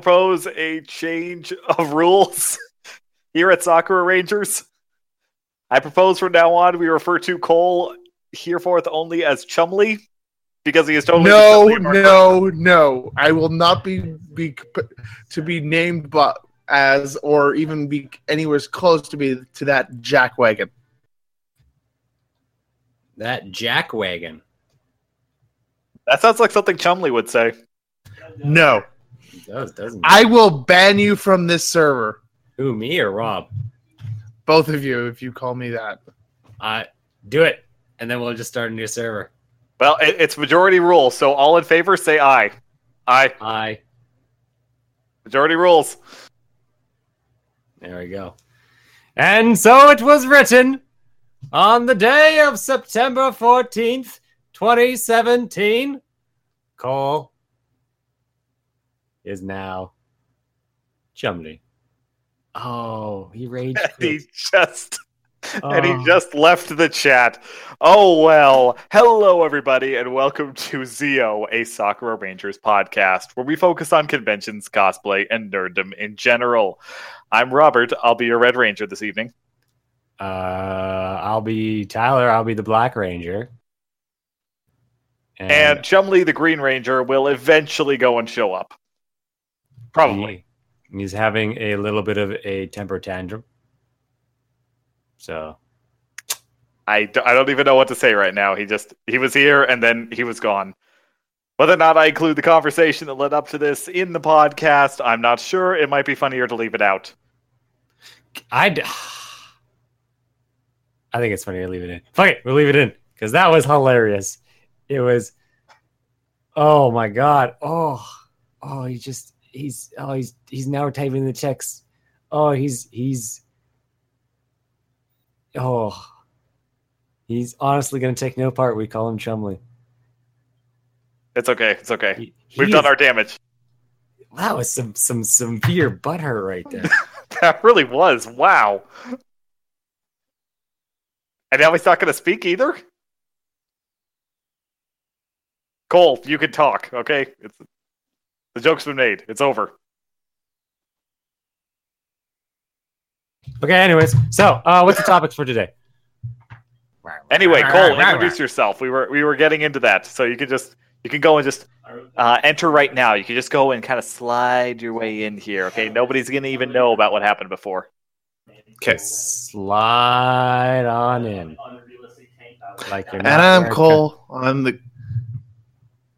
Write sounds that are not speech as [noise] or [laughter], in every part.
propose a change of rules [laughs] here at Sakura Rangers. I propose from now on we refer to Cole hereforth only as Chumley because he is totally No, the Chumley no, no. I will not be be to be named but as or even be anywhere close to be to that jackwagon. That jack wagon. That sounds like something Chumley would say. No. It does, doesn't it? I will ban you from this server. Who, me or Rob? Both of you, if you call me that. I do it, and then we'll just start a new server. Well, it, it's majority rule, so all in favor say aye. Aye. Aye. Majority rules. There we go. And so it was written on the day of September 14th, 2017. Cole is now Chumley. Oh, he raged. And he quit. just and he Oh. just left the chat. Oh well. Hello everybody and welcome to Zeo, a Sakura Rangers podcast where we focus on conventions, cosplay, and nerddom in general. I'm Robert. I'll be your Red Ranger this evening. Uh, I'll be Tyler. I'll be the Black Ranger. And Chumley the Green Ranger will eventually go and show up. Probably. he- he's having a little bit of a temper tantrum. So I, d- I don't even know what to say right now. He just he was here and then he was gone. Whether or not I include the conversation that led up to this in the podcast, I'm not sure. It might be funnier to leave it out. I, d- [sighs] I think it's funny to leave it in. Fuck it, we'll leave it in because that was hilarious. It was, oh my god, oh, oh, he just he's oh he's he's now typing the text. Oh, he's he's, oh, he's honestly gonna take no part. We call him Chumley. It's okay. It's okay. He- We've done our damage. That was some some severe butthurt right there. [laughs] That really was. Wow. And now he's not going to speak either? Cole, you can talk, okay? It's, the joke's been made. It's over. okay, anyways, so uh, what's the topics for today? Anyway, Cole, introduce yourself. We were we were getting into that, so you can just you can go and just uh, enter right now. You can just go and kind of slide your way in here. Okay, nobody's gonna even know about what happened before. Okay. Slide on in. Like you're And I'm wearing- Cole. I'm the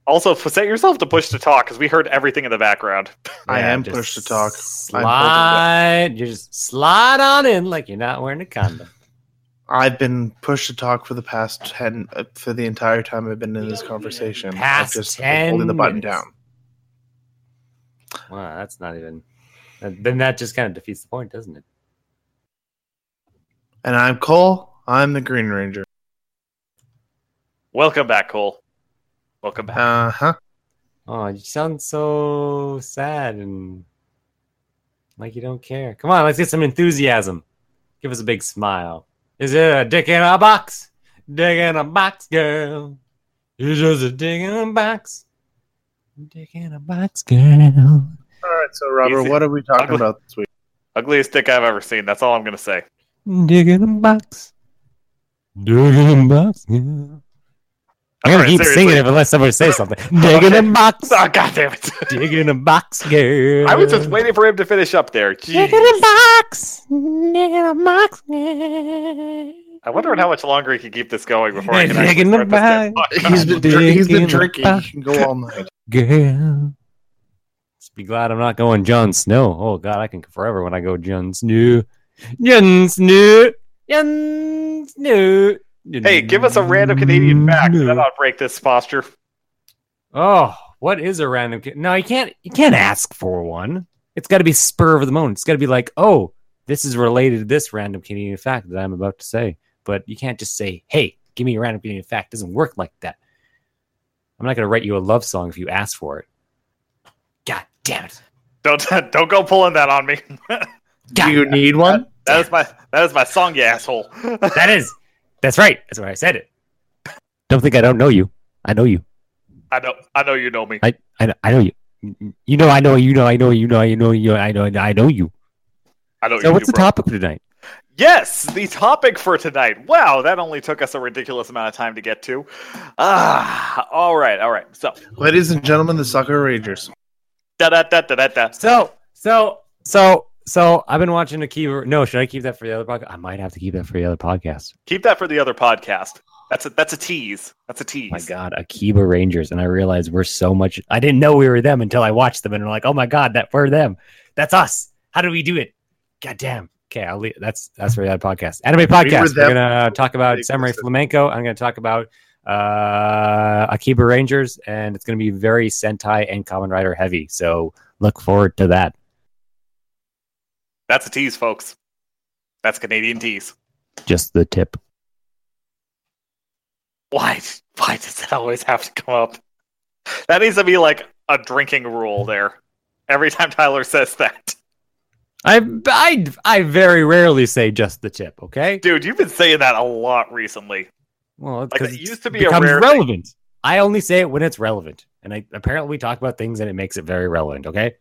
Also, set yourself to push to talk because we heard everything in the background. [laughs] I am just pushed to talk. Slide. You just slide on in like you're not wearing a condom. [laughs] I've been pushed to talk for the past ten uh, for the entire time I've been in this conversation. Past I've just 10 holding the button minutes. down. Wow, that's not even. Then that just kind of defeats the point, doesn't it? And I'm Cole. I'm the Green Ranger. Welcome back, Cole. Welcome back. Uh huh. Oh, you sound so sad and like you don't care. Come on, let's get some enthusiasm. Give us a big smile. Is it a dick in a box? Dick in a box, girl. It's just a dick in a box. Dick in a box, girl. All right. So Robert, Easy. what are we talking Ugly. about this week? Ugliest dick I've ever seen. That's all I'm gonna say. Dick in a box. Dick in a box, girl. I'm gonna Alright, keep seriously. singing it unless somebody says something. [laughs] Dig in a box. [laughs] Oh, God damn it! [laughs] Dig in a box, girl. I was just waiting for him to finish up there. Dig in a box. Dig in a box, girl. I wonder how much longer he can keep this going before I can Dig in the start this damn bag. He's been Dick dr- he's in been the drinking. box. He can go all night. Girl. Just be glad I'm not going Jon Snow. Oh god, I can forever when I go Jon Snow. Jon Snow. Jon Snow. Hey, give us a random Canadian fact, and then I'll break this posture. Oh, what is a random? Ca- no, you can't. You can't ask for one. It's got to be spur of the moment. It's got to be like, oh, this is related to this random Canadian fact that I'm about to say. But you can't just say, hey, give me a random Canadian fact. It doesn't work like that. I'm not going to write you a love song if you ask for it. God damn it. Don't [laughs] don't go pulling that on me. [laughs] Do you need one? That is my that is my song, you asshole. [laughs] that is. That's right. That's why I said it. Don't think I don't know you. I know you. I know I know you know me. I I, know- I know you. You know, I know, you know, I know, you know, I know, you, I know, I know you. I don't. So, you what's do, the bro. topic for tonight? Yes, the topic for tonight. Wow, that only took us a ridiculous amount of time to get to. Ah, all right, all right. So, Ladies and gentlemen, the Sakura Rangers. da da da da da da. So, so, so, so, I've been watching Akiba. No, should I keep that for the other podcast? I might have to keep that for the other podcast. Keep that for the other podcast. That's a that's a tease. That's a tease. my god akiba rangers and i realized we're so much i didn't know we were them until i watched them and i'm like oh my god that we're them that's us how do we do it god damn okay i'll leave that's that's for that podcast anime podcast them. we're gonna talk about samurai flamenco i'm gonna talk about uh akiba rangers and it's gonna be very sentai and Kamen Rider heavy so look forward to that That's a tease, folks. That's Canadian tease. just the tip Why? Why does it always have to come up? That needs to be like a drinking rule there. Every time Tyler says that, I, I I very rarely say just the tip. Okay. dude, you've been saying that a lot recently. Well, Like, because it used to be a becomes rare thing. relevant. I only say it when it's relevant, and I apparently we talk about things and it makes it very relevant. Okay.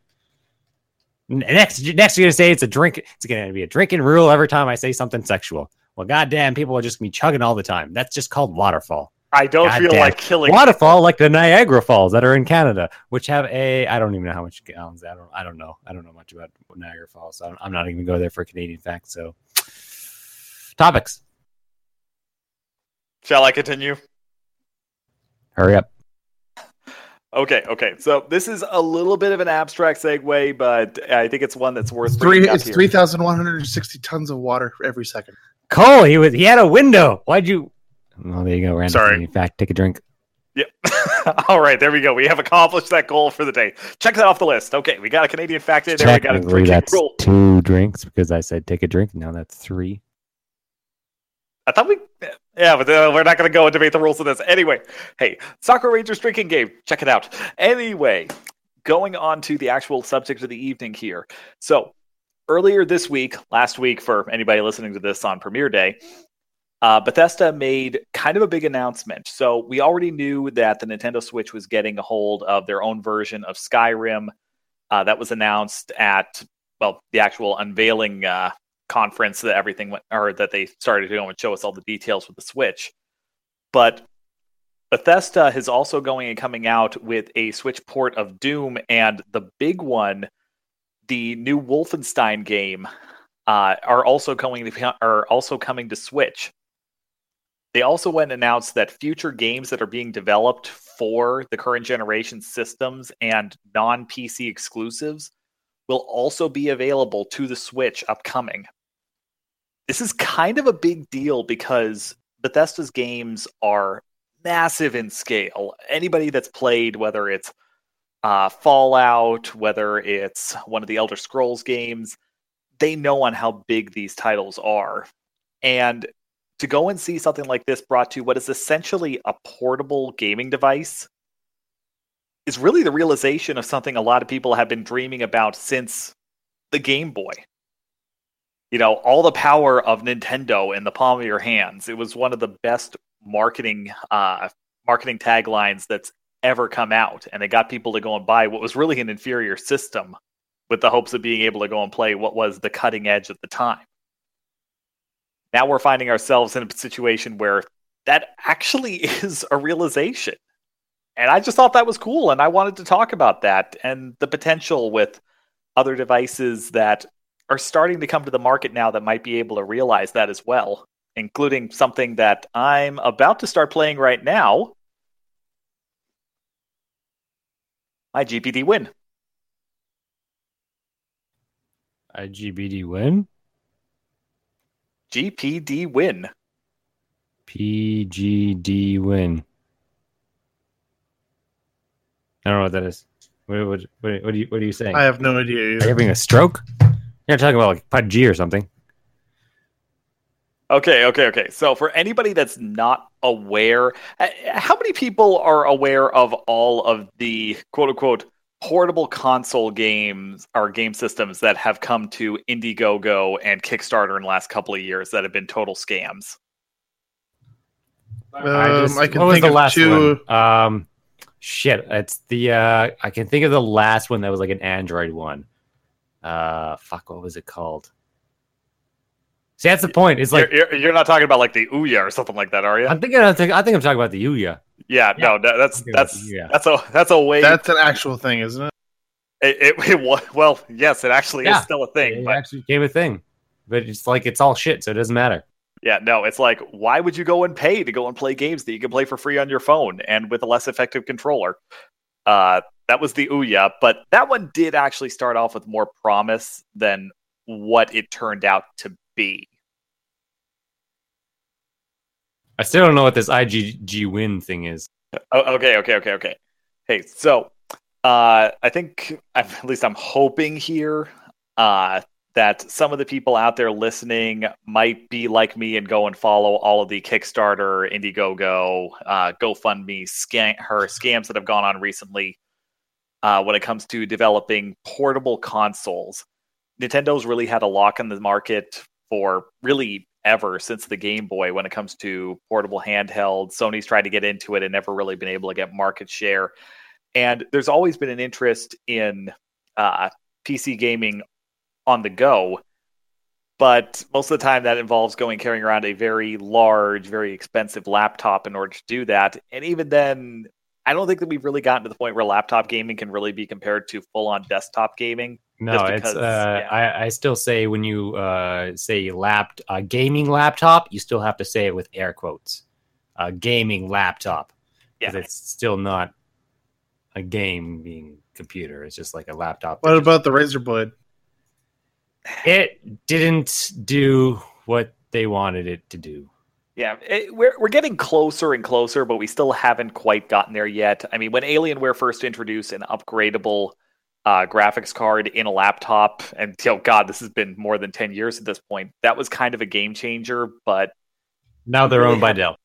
Next, next you're gonna say it's a drink. It's gonna be a drinking rule every time I say something sexual. Well, goddamn, people are just gonna be chugging all the time. That's just called waterfall. I don't God feel damn. like killing. Waterfall, like the Niagara Falls that are in Canada, which have a I don't even know how much gallons. I don't I don't know. I don't know much about Niagara Falls. So I'm, I'm not even gonna go there for Canadian facts. So topics. Shall I continue? Hurry up. Okay, okay. So this is a little bit of an abstract segue, but I think it's one that's worth Three, bringing up it's three thousand one hundred and sixty tons of water every second. Cole, he was he had a window. Why'd you? Well, there you go. Random Sorry. In fact, take a drink. Yep. [laughs] All right, there we go. We have accomplished that goal for the day. Check that off the list. Okay, we got a Canadian fact in there. We got a Technically, drinking that's rule. two drinks because I said take a drink. Now that's three. I thought we, yeah, but uh, we're not going to go and debate the rules of this. Anyway, hey, Sakura Rangers drinking game. Check it out. Anyway, going on to the actual subject of the evening here. So, earlier this week, last week, for anybody listening to this on premiere day, uh, Bethesda made kind of a big announcement. So, we already knew that the Nintendo Switch was getting a hold of their own version of Skyrim. Uh, that was announced at, well, the actual unveiling uh, conference that everything went or that they started to go and show us all the details with the Switch. But Bethesda is also going and coming out with a Switch port of Doom, and the big one, the new Wolfenstein game, uh, are also coming to are also coming to Switch. They also went and announced that future games that are being developed for the current generation systems and non PC exclusives will also be available to the Switch upcoming. This is kind of a big deal because Bethesda's games are massive in scale. Anybody that's played, whether it's uh, Fallout, whether it's one of the Elder Scrolls games, they know on how big these titles are. And to go and see something like this brought to what is essentially a portable gaming device is really the realization of something a lot of people have been dreaming about since the Game Boy. You know, all the power of Nintendo in the palm of your hands. It was one of the best marketing uh, marketing taglines that's ever come out, and it got people to go and buy what was really an inferior system, with the hopes of being able to go and play what was the cutting edge at the time. Now we're finding ourselves in a situation where that actually [laughs] is a realization. And I just thought that was cool, and I wanted to talk about that and the potential with other devices that are starting to come to the market now that might be able to realize that as well, including something that I'm about to start playing right now. My GPD win. IGBD win. GPD win. PGD win. I don't know what that is. What, what, what, what, are, you, what are you saying? I have no idea. Are you having a stroke? You're talking about like PUBG or something. Okay, okay, okay. So for anybody that's not aware, uh, how many people are aware of all of the quote unquote portable console games or game systems that have come to Indiegogo and Kickstarter in the last couple of years that have been total scams? Um, I can what was think the of last two. one? Um, Shit, it's the uh I can think of the last one that was like an Android one. Uh fuck, what was it called? See, that's the point. It's like you're, you're, you're not talking about like the Ouya or something like that, are you? I'm thinking. I think, I think I'm talking about the Ouya. Yeah, no, that, that's that's yeah. that's a that's a way. That's an actual thing, isn't it? it, it, it well, yes, it actually Yeah. is still a thing, It but actually became a thing, but it's like it's all shit, so it doesn't matter. yeah, no, it's like why would you go and pay to go and play games that you can play for free on your phone and with a less effective controller? Uh, that was the Ouya, but that one did actually start off with more promise than what it turned out to be. I still don't know what this IGG win thing is. Oh, okay, okay, okay, okay. Hey, so uh, I think at least I'm hoping here uh, that some of the people out there listening might be like me and go and follow all of the Kickstarter, Indiegogo, uh, GoFundMe scam her scams that have gone on recently uh, when it comes to developing portable consoles. Nintendo's really had a lock in the market for really ever since the Game Boy when it comes to portable handheld. Sony's tried to get into it and never really been able to get market share. And there's always been an interest in uh, PC gaming on the go. But most of the time, that involves going carrying around a very large, very expensive laptop in order to do that. And even then, I don't think that we've really gotten to the point where laptop gaming can really be compared to full on desktop gaming. No, Just it's uh, yeah. I, I still say when you uh, say lap a gaming laptop, you still have to say it with air quotes. A gaming laptop, because Yeah. it's still not a gaming computer. It's just like a laptop. What that about the Razer Blade? it? Didn't do what they wanted it to do. Yeah, it, we're we're getting closer and closer, but we still haven't quite gotten there yet. I mean, when Alienware first introduced an upgradable uh, graphics card in a laptop, and oh god, this has been more than ten years at this point. That was kind of a game changer, but Now they're owned by Dell.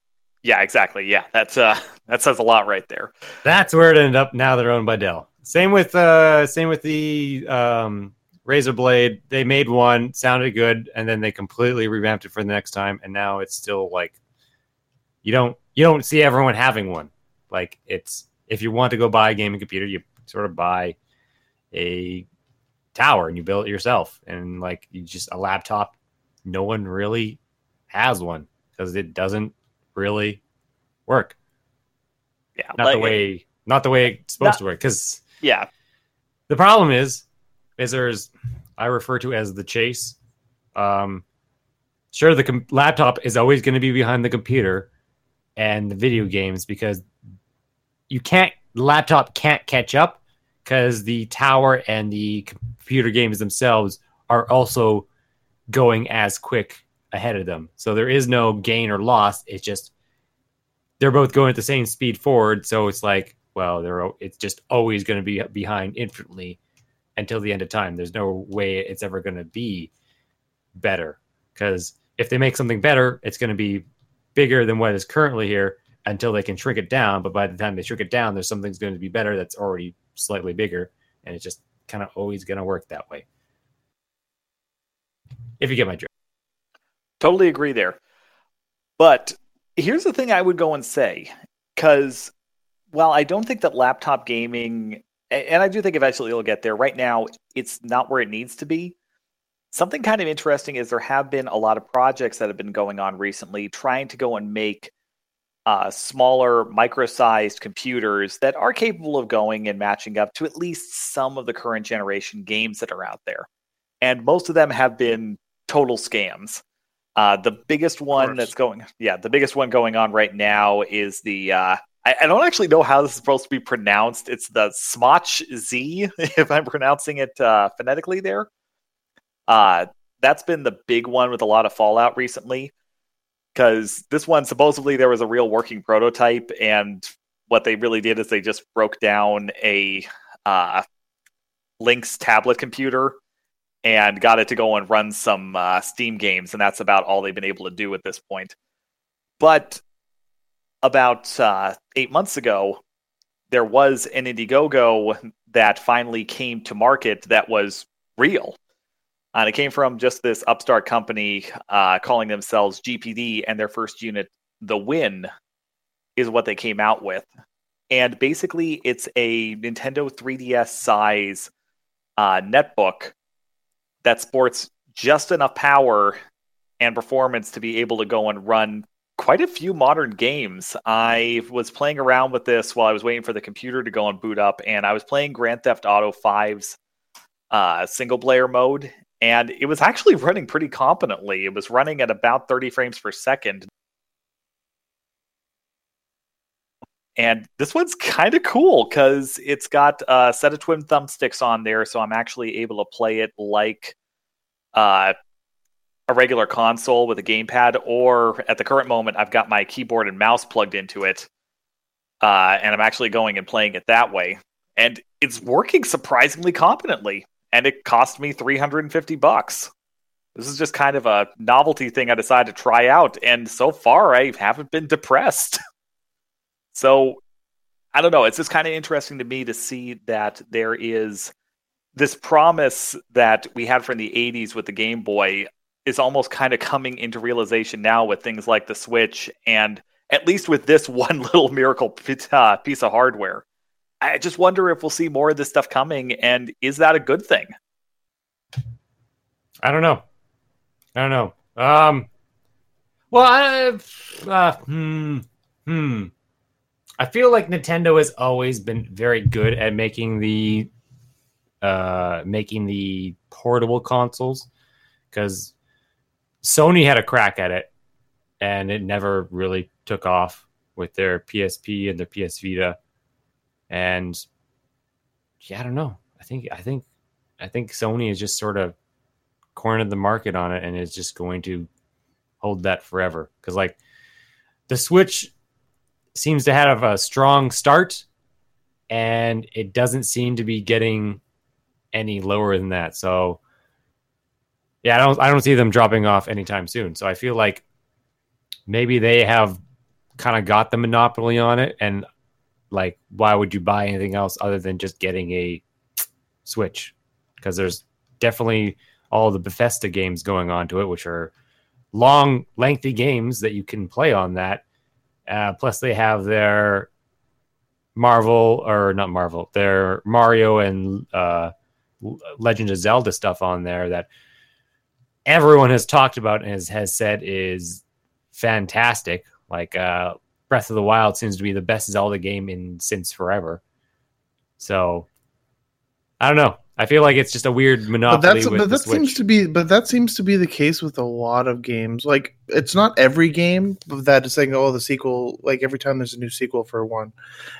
yeah, exactly. Yeah, that's uh, [laughs] that says a lot right there. That's where it ended up. Now they're owned by Dell. Same with uh, same with the um, Razer Blade. They made one, sounded good, and then they completely revamped it for the next time, and now it's still like you don't you don't see everyone having one. Like it's if you want to go buy a gaming computer, you sort of buy a tower and you build it yourself, and like you just a laptop. No one really has one because it doesn't really work Yeah, not like- the way not the way it's supposed Not- to work because Yeah, the problem is is there's i refer to as the chase. Um sure the com- laptop is always going to be behind the computer and the video games because you can't laptop can't catch up because the tower and the computer games themselves are also going as quick ahead of them. So there is no gain or loss it's just they're both going at the same speed forward so it's like well they're it's just always going to be behind infinitely until the end of time. There's no way it's ever going to be better because if they make something better it's going to be bigger than what is currently here until they can shrink it down. But by the time they shrink it down there's something's going to be better that's already slightly bigger and it's just kind of always going to work that way. If you get my drift. Totally agree there. But here's the thing I would go and say because, while I don't think that laptop gaming, and I do think eventually it'll get there. Right now, it's not where it needs to be. Something kind of interesting is there have been a lot of projects that have been going on recently trying to go and make uh, smaller, micro-sized computers that are capable of going and matching up to at least some of the current generation games that are out there. And most of them have been total scams. Uh, the biggest one that's going, yeah, the biggest one going on right now is the. Uh, I, I don't actually know how this is supposed to be pronounced. It's the Smach Z, [laughs] if I'm pronouncing it uh, phonetically there. Uh, that's been the big one with a lot of fallout recently. Because this one, supposedly, there was a real working prototype, and what they really did is they just broke down a uh, Lynx tablet computer and got it to go and run some uh, Steam games, and that's about all they've been able to do at this point. But about uh, eight months ago, there was an Indiegogo that finally came to market that was real. And it came from just this upstart company uh, calling themselves GPD, and their first unit, The Win, is what they came out with. and basically it's a Nintendo 3DS size uh, netbook that sports just enough power and performance to be able to go and run quite a few modern games. I was playing around with this while I was waiting for the computer to go and boot up, and I was playing Grand Theft Auto 5's uh, single player mode, and it was actually [laughs] running pretty competently. It was running at about 30 frames per second. And this one's [laughs] kind of cool because it's got a set of twin thumbsticks on there, so I'm actually able to play it like uh, a regular console with a gamepad, or at the current moment, I've got my keyboard and mouse plugged into it, uh, and I'm actually going and playing it that way. And it's working surprisingly competently, and it cost me 350 bucks. This is just kind of a novelty thing I decided to try out, and so far I haven't been depressed. [laughs] so I don't know. It's just kind of interesting to me to see that there is this promise that we had from the 80s with the Game Boy is almost kind of coming into realization now with things like the Switch and at least with this [laughs] one little miracle uh, piece of hardware. I just wonder if we'll see more of this stuff coming and is that a good thing? I don't know. I don't know. Um, well, I, uh, hmm, hmm. I feel like Nintendo has always been very good at making the uh making the portable consoles because Sony had a crack at it and it never really took off with their PSP and their PS Vita. And yeah, I don't know. I think I think I think Sony is just sort of cornered the market on it and is just going to hold that forever. Because like the Switch seems to have a strong start and it doesn't seem to be getting any lower than that. So yeah, I don't I don't see them dropping off anytime soon. So I feel like maybe they have kind of got the monopoly on it and like why would you buy anything else other than just getting a Switch? Because there's definitely all the Bethesda games going on to it, which are long, lengthy games that you can play on that. Uh, plus, they have their Marvel or not Marvel, their Mario and uh, Legend of Zelda stuff on there that everyone has talked about and has, has said is fantastic. Like uh, Breath of the Wild seems to be the best Zelda game in since forever. So I don't know. I feel like it's just a weird monopoly. But but the that seems to be but that seems to be the case with a lot of games. Like it's not every game that is saying, "Oh, the sequel." Like every time there's a new sequel for one,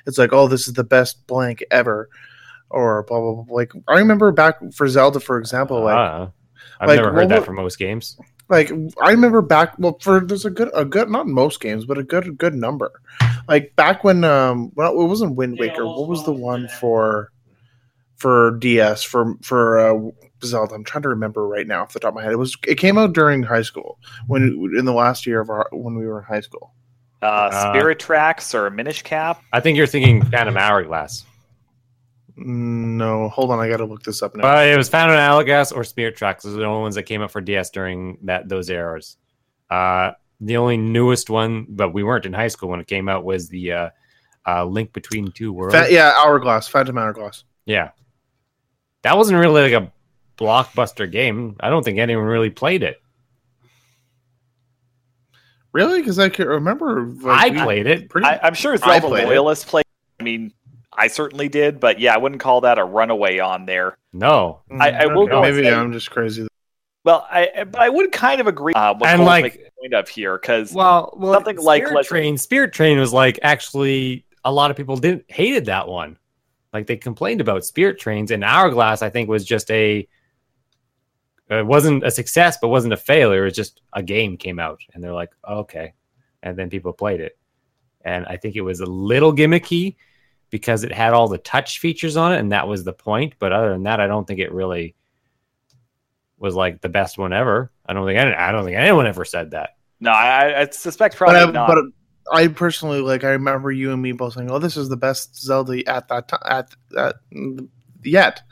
it's like, "Oh, this is the best blank ever," or blah blah blah. Like I remember back for Zelda, for example, like Ah, I've like, never what heard that for most games. like I remember back well for there's a good a good not most games but a good a good number like back when um well it wasn't Wind Waker what was the one for for DS for for uh, Zelda I'm trying to remember right now off the top of my head it was it came out during high school when in the last year of our when we were in high school Uh, Uh, Spirit Tracks or Minish Cap? I think you're thinking Phantom Hourglass. No hold on I gotta look this up now But it was Phantom Hourglass or Spirit Tracks. Those are the only ones that came up for DS during that those eras. Uh, the only newest one, but we weren't in high school when it came out, was the uh, uh, Link Between Two Worlds. Fa- yeah Hourglass Phantom Hourglass Yeah. That wasn't really like a blockbuster game. I don't think anyone really played it. really because I can't remember like, I played it. pretty I, I'm sure I Zelda played it. loyalists play. I mean, I certainly did, but yeah, I wouldn't call that a runaway on there. No. I- I will Okay, go maybe say- I'm just crazy Well, I but I would kind of agree. Uh, what And, Cole's like- point of here because Well, well Something like- Spirit like- Train. Spirit Train was like actually a lot of people didn't hated that one. Like they complained about Spirit Trains, and Hourglass I think was just a it wasn't a success, but wasn't a failure. It was just a game came out, and they're like, okay, and then people played it, and I think it was a little gimmicky because it had all the touch features on it, and that was the point. But other than that, I don't think it really was like the best one ever. I don't think any, I don't think anyone ever said that. no, I, I suspect but probably I, not. but I personally like. I remember you and me both saying, "Oh, this is the best Zelda at that time at at yet,"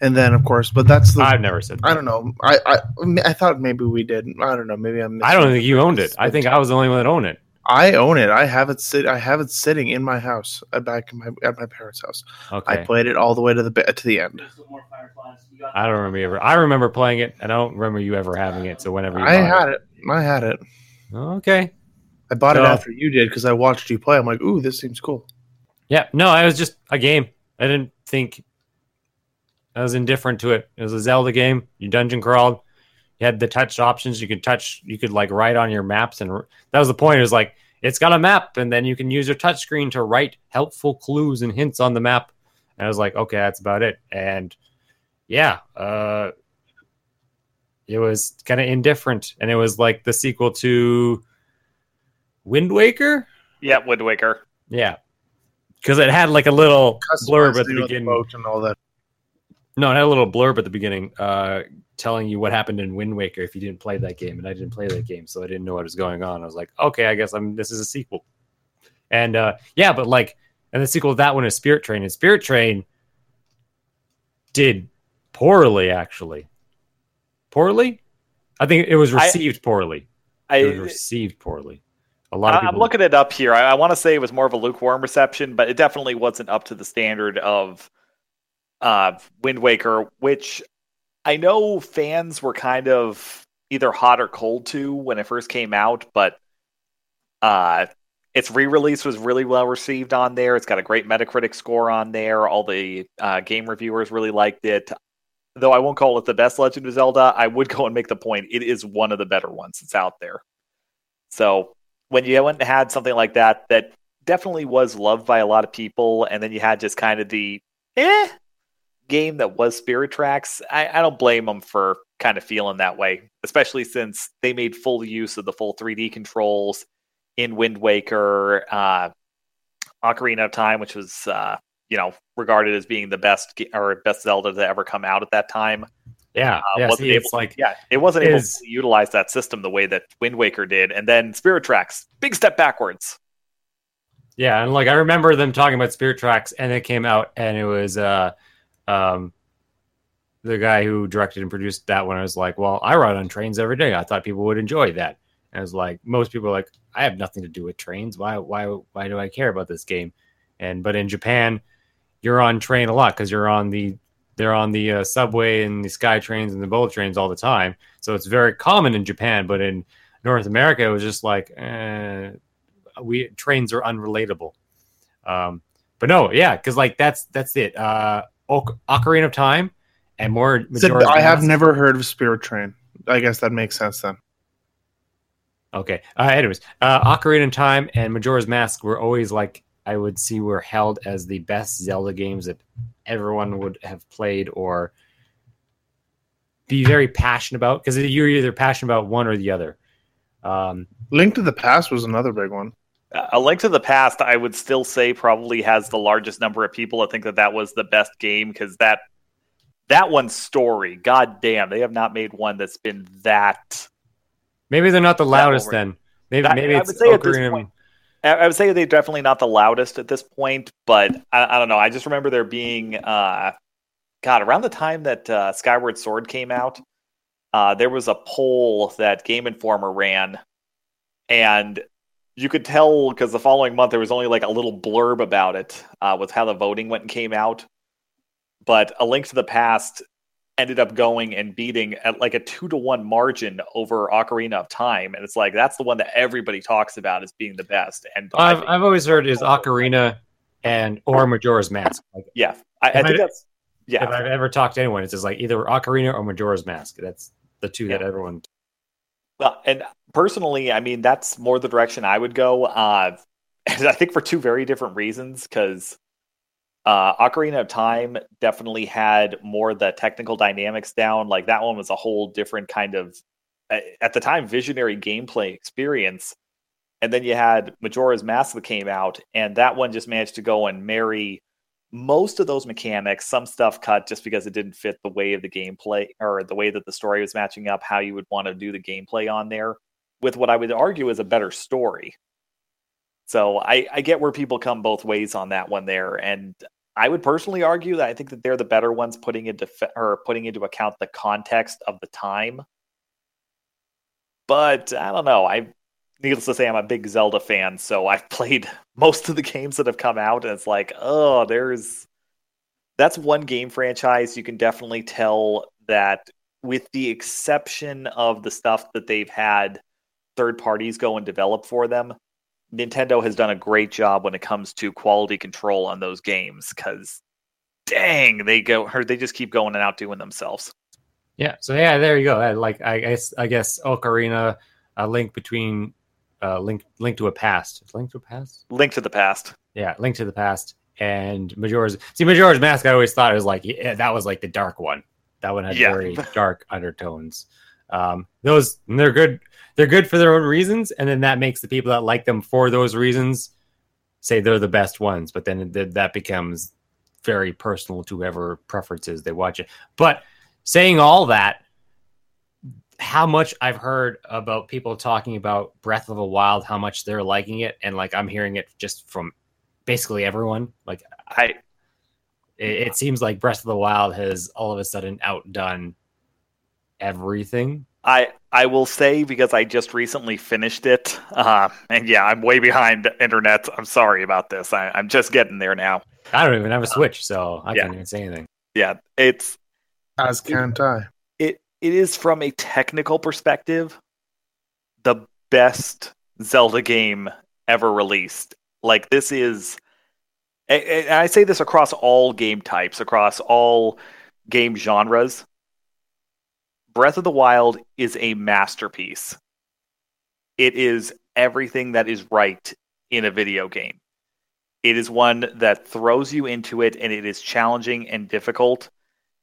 and then of course, but that's the. I've never said. That. I don't know. I, I I thought maybe we did. I don't know. Maybe I'm. I don't think you owned it. I think I was the only one that owned it. I own it. I have it sit. I have it sitting in my house, uh, back in my at my parents' house. Okay. I played it all the way to the to the end. I don't remember you ever. I remember playing it. I don't remember you ever having it. So whenever you I had it. I had it. Okay. I bought it after you did because I watched you play. I'm like, ooh, this seems cool. Yeah. No, I was just a game. I didn't think I was indifferent to it. It was a Zelda game. You dungeon crawled. You had the touch options. You could touch. You could like write on your maps, and that was the point. It was like it's got a map, and then you can use your touch screen to write helpful clues and hints on the map. And I was like, okay, that's about it. And yeah, uh, it was kind of indifferent, and it was like the sequel to Wind Waker. Yeah, Wind Waker. Yeah, because it had like a little blurb at the Customizing of beginning. boat and all that. No, I had a little blurb at the beginning, uh, telling you what happened in Wind Waker if you didn't play that game, and I didn't play that game, so I didn't know what was going on. I was like, okay, I guess I'm. This is a sequel, and uh, yeah, but like, and the sequel to that one is Spirit Train, and Spirit Train did poorly, actually. Poorly, I think it was I- received poorly. I, It was received poorly. A lot of I- people. I'm looking it up here. I, I want to say it was more of a lukewarm reception, but it definitely wasn't up to the standard of uh, Wind Waker, which I know fans were kind of either hot or cold to when it first came out, but uh, its re-release was really well received on there. It's got a great Metacritic score on there. All the uh, game reviewers really liked it. Though I won't call it the best Legend of Zelda, I would [laughs] go and make the point it is one of the better ones that's out there. So when you went and had something like that, that definitely was loved by a lot of people, and then you had just kind of the eh game that was Spirit Tracks, I, I don't blame them for kind of feeling that way, especially since they made full use of the full 3D controls in Wind Waker, uh, Ocarina of Time, which was uh, you know regarded as being the best or best Zelda to ever come out at that time. yeah, Uh, yeah. wasn't See, able, like yeah, it wasn't able is- to utilize that system the way that Wind Waker did, and then Spirit Tracks, big step backwards. Yeah, and like I remember them talking about Spirit Tracks, and it came out, and it was uh, um, the guy who directed and produced that one. I was like, well, I ride on trains every day. I thought people would enjoy that. And I was like, most people are like, I have nothing to do with trains. Why, why, why do I care about this game? And but in Japan, you're on train a lot because you're on the they're on the uh, subway and the sky trains and the bullet trains all the time. So it's very common in Japan, but in North America, it was just like, eh, we trains are unrelatable. Um, but no, yeah, because like that's that's it. Uh, Oc- Ocarina of Time and more. Majora's I have never heard of Spirit Train. I guess that makes sense then. Okay. Uh, anyways, uh, Ocarina of Time and Majora's Mask were always like I would see were held as the best Zelda games that everyone would have played or be very passionate about because you're either passionate about one or the other. Um, Link to the Past was another big one. A Link to the Past, I would still say probably has the largest number of people I think that that was the best game because that that one's story. God damn, they have not made one that's been that. maybe they're not the loudest then. Maybe I- maybe I it's would say at Ocarina. point- I I would say they're definitely not the loudest at this point, but I, I don't know. I just remember there being, uh, God, around the time that uh, Skyward Sword came out, uh, there was a poll that Game Informer ran, and you could tell because the following month there was only like a little blurb about it uh, with how the voting went and came out. But A Link to the Past ended up going and beating at like a two to one margin over Ocarina of Time, and it's like that's the one that everybody talks about as being the best. And I've, I've always heard is Ocarina and or Majora's Mask. Like yeah, I, I If I- think that's if yeah. I've ever talked to anyone, it's just like either Ocarina or Majora's Mask. That's the two that everyone. Well, and personally, I mean that's more the direction I would go. Uh, [laughs] I think for two very different reasons, because uh, Ocarina of Time definitely had more of the technical dynamics down. Like that one was a whole different kind of, at the time, visionary gameplay experience. And then you had Majora's Mask that came out, and that one just managed to go and marry most of those mechanics. Some stuff cut just because it didn't fit the way of the gameplay or the way that the story was matching up, how you would want to do the gameplay on there, with what I would argue is a better story. So I, I get where people come both ways on that one there, and I would personally argue that I think that they're the better ones putting into or putting into account the context of the time. But I don't know. I needless to say, I'm a big Zelda fan, so [laughs] I've played most of the games that have come out, and it's like, oh, there's that's one game franchise you can definitely tell that, with the exception of the stuff that they've had third parties go and develop for them, Nintendo has done a great job when it comes to quality control on those games. Because, dang, they go or they just keep going and outdoing themselves. Yeah. So yeah, there you go. I, like I guess I guess Ocarina, a link between uh, link link to a past. Link to a past. Link to the past. Yeah, link to the past and Majora's. See, Majora's Mask. I always thought it was like yeah, that was like the dark one. That one had Yeah. very [laughs] dark undertones. Um, those they're good. They're good for their own reasons, and then that makes the people that like them for those reasons say they're the best ones. But then th- that becomes very personal to whoever preferences they watch it. But saying all that, how much I've heard about people talking about Breath of the Wild, how much they're liking it, and like I'm hearing it just from basically everyone. Like I it, it seems like Breath of the Wild has all of a sudden outdone everything. I I will say because I just recently finished it, uh, and yeah, I'm way behind internet. I'm sorry about this. I, I'm just getting there now. I don't even have a Switch, so I yeah. can't even say anything. Yeah, it's As can't I. it it is from a technical perspective the best Zelda game ever released. Like this is and- and I say this across all game types, across all game genres. Breath of the Wild is a masterpiece. It is everything that is right in a video game. It is one that throws you into it and it is challenging and difficult.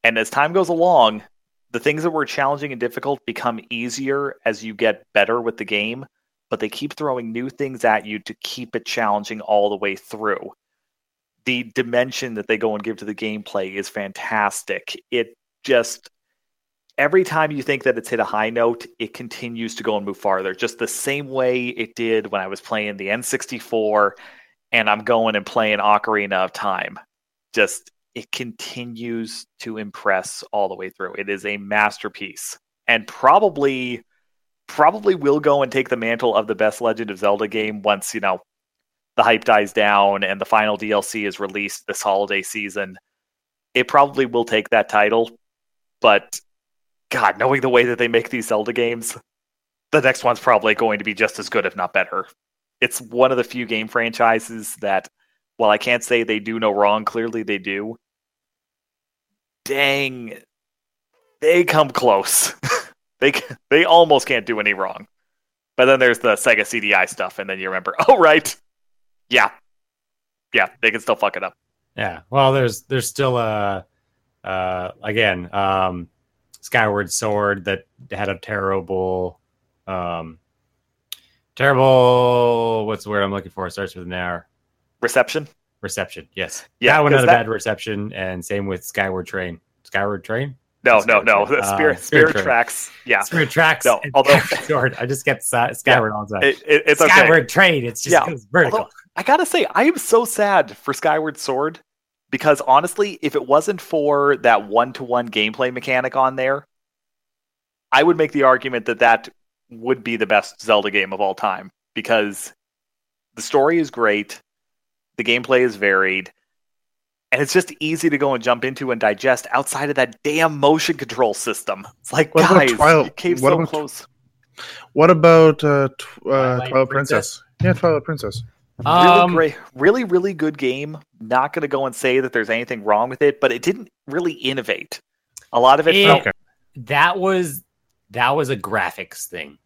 And as time goes along, the things that were challenging and difficult become easier as you get better with the game, but they keep throwing new things at you to keep it challenging all the way through. The dimension that they go and give to the gameplay is fantastic. It just every time you think that it's hit a high note, it continues to go and move farther. Just the same way it did when I was playing the N64 and I'm going and playing Ocarina of Time. Just it continues to impress all the way through. It is a masterpiece and probably probably will go and take the mantle of the best Legend of Zelda game once, you know, the hype dies down and the final DLC is released this holiday season. It probably will take that title, but god, knowing the way that they make these Zelda games, the next one's probably going to be just as good if not better. It's one of the few game franchises that while I can't say they do no wrong, clearly they do. Dang, they come close. [laughs] they they almost can't do any wrong. But then there's the Sega CDI stuff, and then you remember, [laughs] oh right, yeah, yeah, they can still fuck it up. Yeah. Well, there's there's still a uh again um Skyward Sword that had a terrible um terrible what's the word I'm looking for? It starts with an R. Reception, Reception. Yes. Yeah, that one had a that- bad reception, and same with Skyward Train. Skyward Train. no, no, Spirit no, Train. Uh, Spirit Spirit Spirit Train. Tracks, yeah, Spirit Tracks. No, although- Skyward Sword. I just get Sky- Skyward all the time. it, it, it's okay. Skyward Train. It's just Yeah. vertical. Although, I gotta say, I am so sad for Skyward Sword because honestly, if it wasn't for that one-to-one gameplay mechanic on there, I would make the argument that that would be the best Zelda game of all time because the story is great, the gameplay is varied, and it's just easy to go and jump into and digest outside of that damn motion control system. It's like, What about guys, Twilight- you came what so about- close. What about uh, tw- uh, Twilight Twilight, Princess? Princess? Yeah, Twilight Princess. Really Um, great, really, really good game. Not going to go and say that there's anything wrong with it, but it didn't really innovate. A lot of it It- felt that was that was a graphics thing.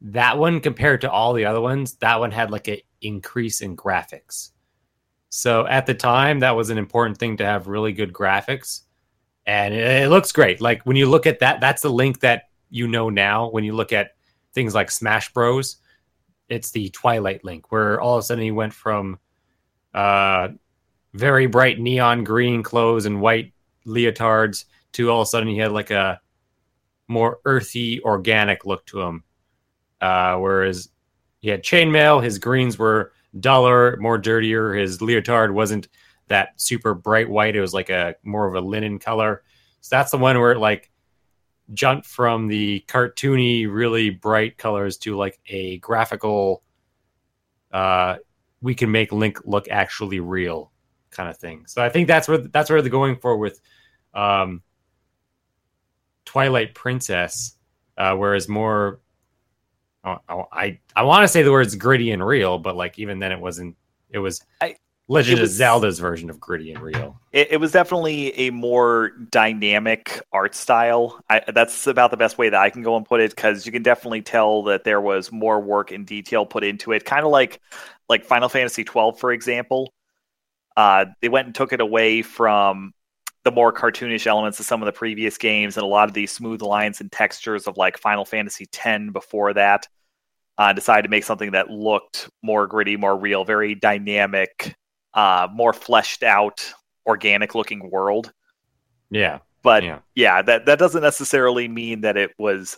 That one compared to all the other ones, that one had like an increase in graphics. So at the time, that was an important thing to have really good graphics, and it, it looks great. Like when you look at that, that's the link that you know now. When you look at things like Smash Bros, it's the Twilight link, where all of a sudden he went from uh, very bright neon green clothes and white leotards to all of a sudden he had like a more earthy, organic look to him. Uh, whereas he had chainmail, his greens were duller, more dirtier. His leotard wasn't that super bright white. It was like a more of a linen color. So that's the one where like jumped from the cartoony, really bright colors to like a graphical. Uh, we can make Link look actually real, kind of thing. So I think that's where that's where they're going for with um, Twilight Princess, uh, whereas more. oh, oh, I I want to say the words gritty and real, but like even then it wasn't. It was I- Legend it of was- Zelda's version of gritty and real. It, it was definitely a more dynamic art style. I, that's about the best way that I can go and put it because you can definitely tell that there was more work and detail put into it. Kind of like like Final Fantasy twelve, for example. Uh, they went and took it away from the more cartoonish elements of some of the previous games and a lot of these smooth lines and textures of like Final Fantasy X before that. Uh, decided to make something that looked more gritty, more real, very dynamic, uh, more fleshed out, organic looking world. Yeah, But yeah. yeah, that that doesn't necessarily mean that it was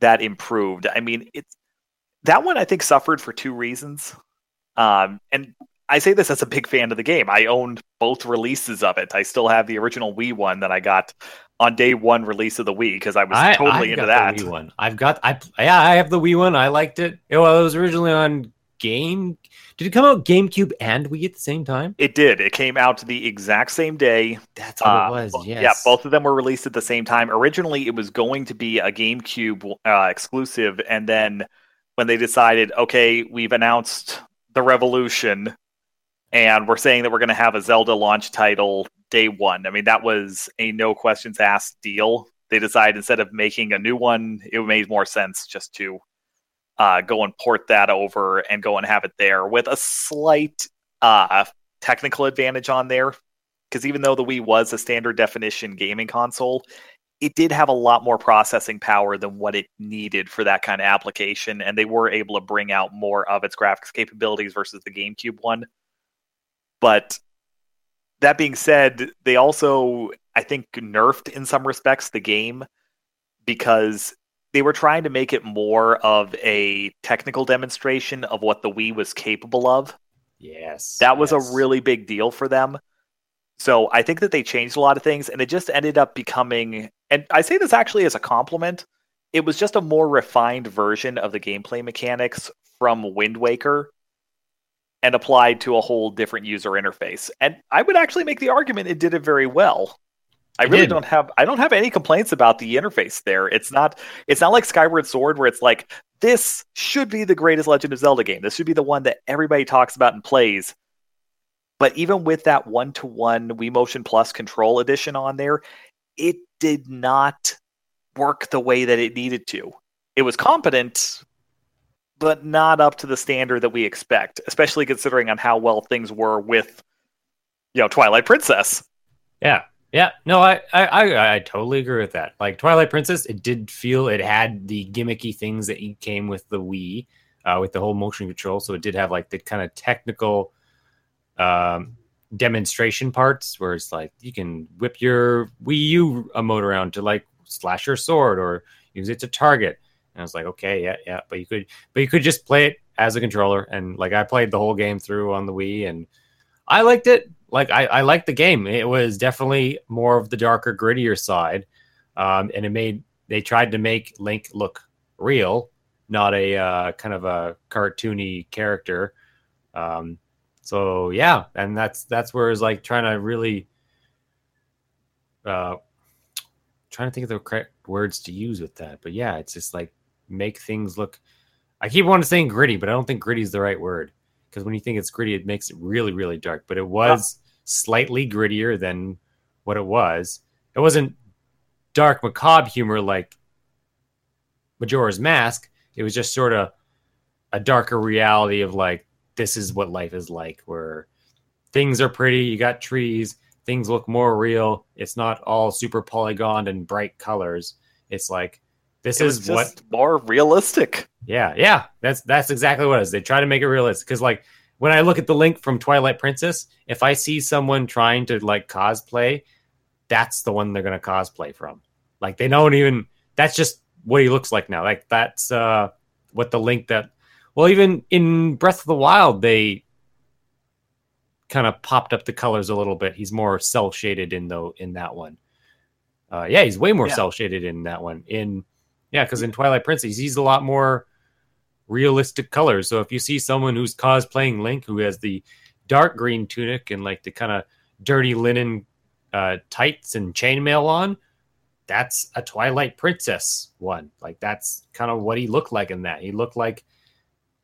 that improved. I mean, it's that one I think suffered for two reasons. Um, and I say this as a big fan of the game. I owned both releases of it. I still have the original Wii one that I got on day one release of the Wii because I was I, totally I've into that. Wii one. I've got. I yeah. I have the Wii one. I liked it. It was originally on Game. Did it come out GameCube and Wii at the same time? It did. It came out the exact same day. That's what Uh, it was. Yes. Yeah, both of them were released at the same time. Originally, it was going to be a GameCube uh, exclusive, and then when they decided, okay, we've announced the Revolution, and we're saying that we're going to have a Zelda launch title day one. I mean, that was a no questions asked deal. They decided instead of making a new one, it made more sense just to uh, go and port that over and go and have it there with a slight uh, technical advantage on there because even though the Wii was a standard definition gaming console, it did have a lot more processing power than what it needed for that kind of application, and they were able to bring out more of its graphics capabilities versus the GameCube one. But that being said, they also, I think, nerfed in some respects the game because they were trying to make it more of a technical demonstration of what the Wii was capable of. Yes. That was yes. a really big deal for them. So I think that they changed a lot of things, and it just ended up becoming. And I say this actually as a compliment. It was just a more refined version of the gameplay mechanics from Wind Waker, and applied to a whole different user interface. And I would actually make the argument it did it very well. I really don't have I don't have any complaints about the interface there. It's not it's not like Skyward Sword where it's like this should be the greatest Legend of Zelda game. This should be the one that everybody talks about and plays. But even with that one to one Wii Motion Plus control edition on there, it did not work the way that it needed to. It was competent, but not up to the standard that we expect, especially considering on how well things were with, you know, Twilight Princess. Yeah. Yeah. No, I, I, I, totally agree with that. Like Twilight Princess, it did feel it had the gimmicky things that came with the Wii, uh, with the whole motion control. So it did have like the kind of technical um, demonstration parts where it's like you can whip your Wii U emote around to like slash your sword or use it to target. And I was like, okay, yeah, yeah, but you could, but you could just play it as a controller. And like I played the whole game through on the Wii, and I liked it. Like I, I liked the game. It was definitely more of the darker, grittier side, um, and it made they tried to make Link look real, not a uh, kind of a cartoony character. Um, so yeah, and that's that's where it's like trying to really, uh, trying to think of the correct words to use with that. But yeah, it's just like make things look. I keep wanting to saying gritty, but I don't think gritty is the right word because when you think it's gritty, it makes it really, really dark. But it was slightly grittier than what it was. It wasn't dark macabre humor like Majora's Mask. It was just sort of a darker reality of like this is what life is like, where things are pretty. You got trees. Things look more real. It's not all super polygoned and bright colors. It's like this It is what more realistic. yeah, yeah, that's that's exactly what it is. They try to make it realistic because, like, when I look at the link from Twilight Princess, if I see someone trying to like cosplay, that's the one they're gonna cosplay from. Like, they don't even. That's just what he looks like now. Like, that's uh what the link that. Well, even in Breath of the Wild, they kind of popped up the colors a little bit. He's more cell shaded in though in that one. Uh, yeah, he's way more Yeah. cell shaded in that one. In yeah, because in Twilight Princess, he's a lot more realistic colors. So if you see someone who's cosplaying Link, who has the dark green tunic and like the kind of dirty linen uh, tights and chainmail on, that's a Twilight Princess one. Like that's kind of what he looked like in that. He looked like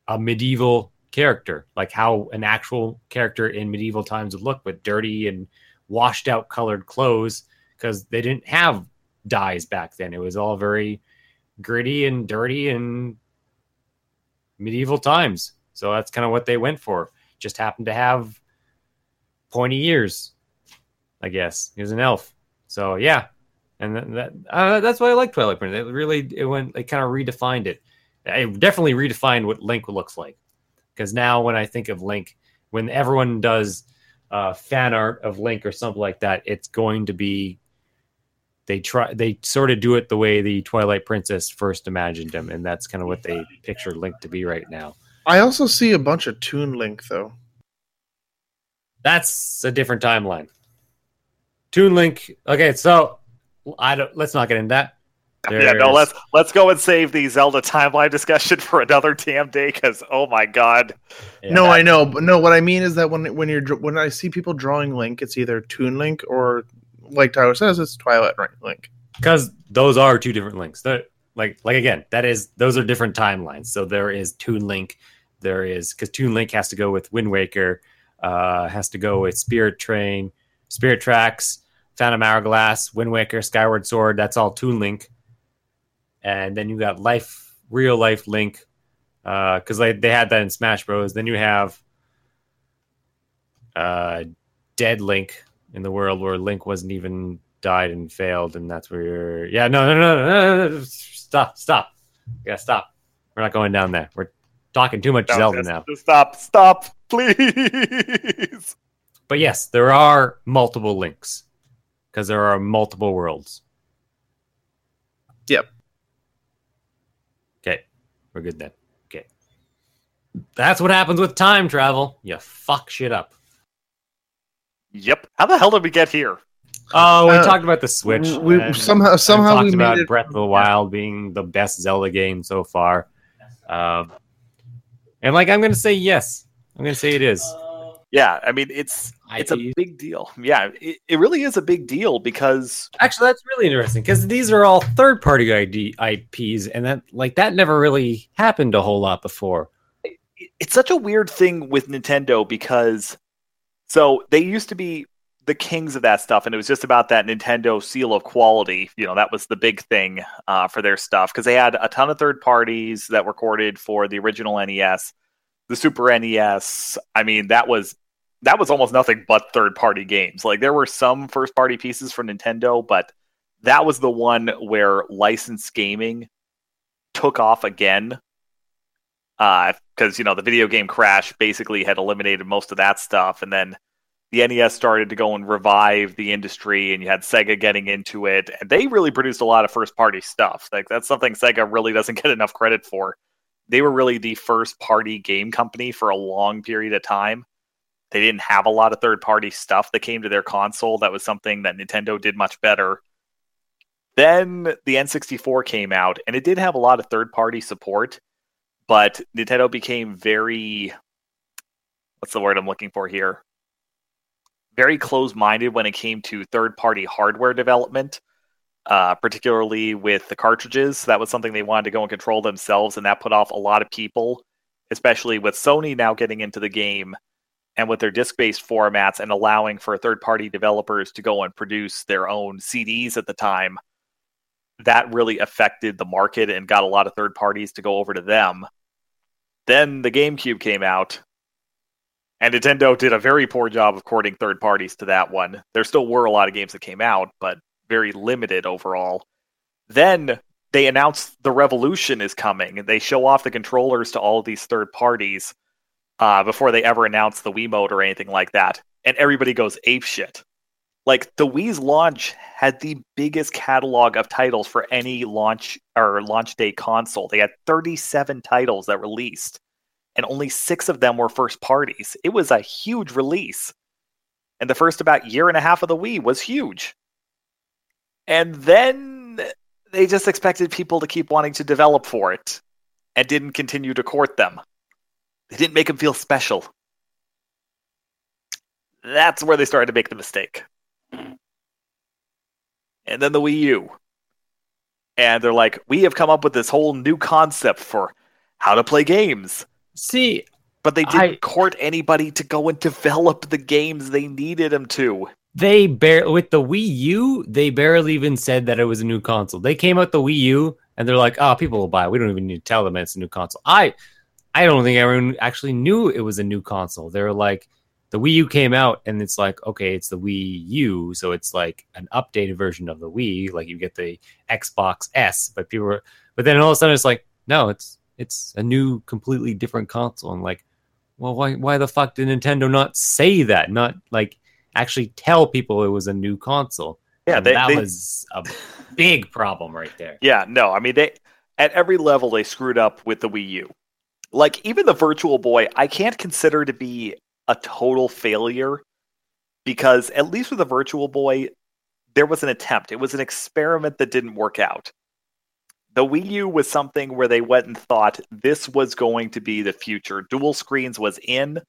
a medieval character, like how an actual character in medieval times would look, with dirty and washed out colored clothes, because they didn't have dyes back then. It was all very gritty and dirty and medieval times. So that's kind of what they went for. Just happened to have pointy ears, I guess. He was an elf. So yeah, and that, that uh, that's why I like Twilight Princess. It really it went it kind of redefined it. It definitely redefined what Link looks like. Because now when I think of Link, when everyone does uh, fan art of Link or something like that, it's going to be they try they sort of do it the way the Twilight Princess first imagined him, and that's kind of what they picture Link to be right now. I also see a bunch of Toon Link though. That's a different timeline. Toon Link. Okay, so I don't. Let's not get into that. Yeah, no, let's let's go and save the Zelda timeline discussion [laughs] for another damn day because oh my god, Yeah. no, I know, but no. What I mean is that when when you're when I see people drawing Link, it's either Toon Link or, like Tyler says, it's Twilight Link. because those are two different links. Like like again, that is those are different timelines. So there is Toon Link, there is because Toon Link has to go with Wind Waker, uh, has to go with Spirit Train, Spirit Tracks, Phantom Hourglass, Wind Waker, Skyward Sword. That's all Toon Link, and then you got Life, Real Life Link, because they they had that in Smash Bros. Then you have uh, Dead Link in the world where Link wasn't even died and failed, and that's where you're. Yeah, no, no, no, no, no, no, stop, stop. Yeah, stop. We're not going down there. We're talking too much No, Zelda just- now. just stop, stop, please. But yes, there are multiple links because there are multiple worlds. Yep. Okay, we're good then. Okay, that's what happens with time travel. You fuck shit up. Yep. How the hell did we get here? Oh, we Uh, talked about the Switch. we- and- somehow- somehow talked we about made it- Breath of the Wild being the best Zelda game so far. Um, and like, I'm gonna say yes. I'm gonna say it is. Yeah, I mean it's it's a big deal. Yeah, it, it really is a big deal because Actually, that's really interesting because these are all third-party ID IPs, and that like that never really happened a whole lot before. it- it's such a weird thing with Nintendo because so they used to be the kings of that stuff, and it was just about that Nintendo seal of quality. You know, that was the big thing uh, for their stuff because they had a ton of third parties that recorded for the original NES, the Super NES. I mean, that was that was almost nothing but third party games. Like there were some first party pieces for Nintendo, but that was the one where licensed gaming took off again Uh, because you know the video game crash basically had eliminated most of that stuff and then the nes started to go and revive the industry and you had sega getting into it and they really produced a lot of first party stuff. Like that's something sega really doesn't [laughs] get enough credit for. They were really the first party game company for a long period of time. They didn't have a lot of third party stuff that came to their console. That was something that nintendo did much better. Then the n64 came out and it did have a lot of third party support but Nintendo became very what's the word I'm looking for here? Very close minded when it came to third party hardware development, uh, particularly with the cartridges. That was something they wanted to go and control themselves, and that put off a lot of people, especially with Sony now getting into the game and with their disc based formats and allowing for third party developers to go and produce their own CDs at the time. That really affected the market and got a lot of third parties to go over to them. Then the GameCube came out, and Nintendo did a very poor job of courting third parties to that one. There still were a lot of games that came out, but very limited overall. Then they announced the Revolution is coming, and they show off the controllers to all these third parties uh, before they ever announce the Wiimote or anything like that. And everybody goes apeshit. Like the Wii's launch had the biggest catalog of titles for any launch or launch day console. They had 37 titles that released, and only six of them were first parties. It was a huge release. And the first about year and a half of the Wii was huge. And then they just expected people to keep wanting to develop for it and didn't continue to court them. They didn't make them feel special. That's where they started to make the mistake. And then the Wii U. And they're like, we have come up with this whole new concept for how to play games. See, But they didn't I- court anybody to go and develop the games they needed them to. they bare with the Wii U, they barely even said that it was a new console. They came out the Wii U and they're like, "Oh, people will buy. it. We don't even need to tell them it's a new console." I, I don't think everyone actually knew it was a new console. They were like, the Wii U came out and it's like, okay, it's the Wii U, so it's like an updated version of the Wii. Like you get the Xbox S, but people were, but then all of a sudden it's like, no, it's it's a new, completely different console. And like, well, why why the fuck did Nintendo not say that? Not like actually tell people it was a new console. Yeah, they, that they, was a big problem right there. Yeah, no, I mean they at every level they screwed up with the Wii U. Like even the Virtual Boy, I can't consider to be a total failure because at least with the Virtual Boy, there was an attempt. It was an experiment that didn't work out. The Wii U was something where they went and thought this was going to be the future. Dual screens was in,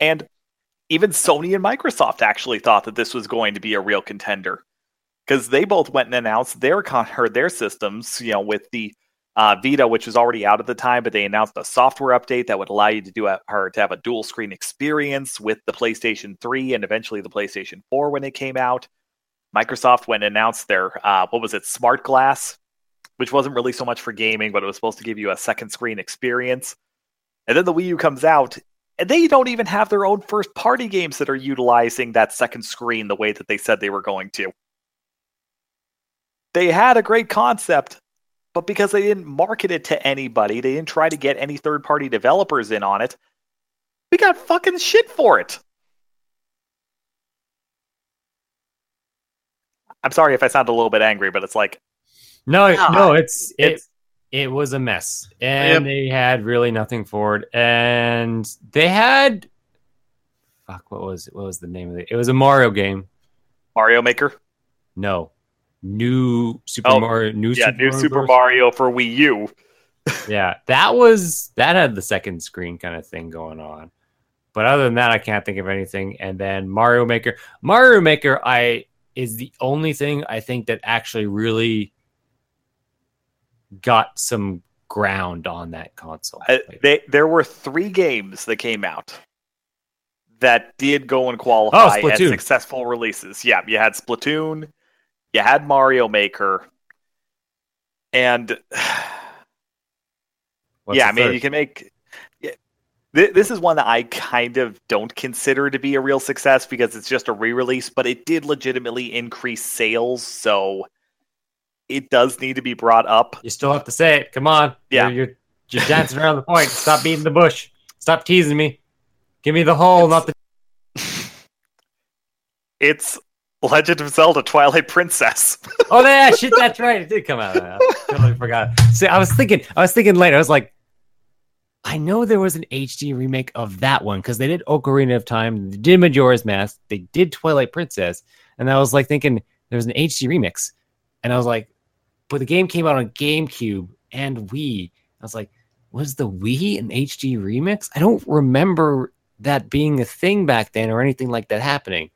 and even Sony and Microsoft actually thought that this was going to be a real contender because they both went and announced their con- or their systems, you know, with the uh, Vita, which was already out at the time, but they announced a software update that would allow you to do a, or to have a dual screen experience with the PlayStation 3 and eventually the PlayStation 4 when it came out. Microsoft and announced their uh, what was it, Smart Glass, which wasn't really so much for gaming, but it was supposed to give you a second screen experience. And then the Wii U comes out, and they don't even have their own first party games that are utilizing that second screen the way that they said they were going to they had a great concept, but because they didn't market it to anybody, they didn't try to get any third party developers in on it, we got fucking shit for it. I'm sorry if I sound a little bit angry, but it's like No, God, no, it's it, it's it was a mess, and they had really nothing for it, and they had fuck. What was what was the name of it? It was a Mario game. Mario Maker. No, new Super Oh, Mario, new Yeah, Super new Mario Super Bros. Mario for Wii U. [laughs] Yeah, that was that had the second screen kind of thing going on. But other than that, I can't think of anything. And then Mario Maker, Mario Maker, I is the only thing I think that actually really got some ground on that console. Uh, they, there were three games that came out that did go and qualify as Oh, Splatoon. successful releases. Yeah, you had Splatoon, you had Mario Maker, and [sighs] What's yeah, I mean, third? you can make. This is one that I kind of don't consider to be a real success because it's just a re-release, but it did legitimately increase sales, so it does need to be brought up. You still have to say it. Come on. Yeah. You're, you're, you're dancing around the point. Stop beating the bush. Stop teasing me. Give me the hole, not the. [laughs] It's Legend of Zelda: Twilight Princess. Oh, yeah, shit, that's right. It did come out. I totally forgot. See, I was thinking, I was thinking later. I was like, I know there was an HD remake of that one because they did Ocarina of Time, they did Majora's Mask, they did Twilight Princess, and I was like thinking there was an HD remix, and I was like, but the game came out on GameCube and Wii. I was like, was the Wii an HD remix? I don't remember that being a thing back then or anything like that happening.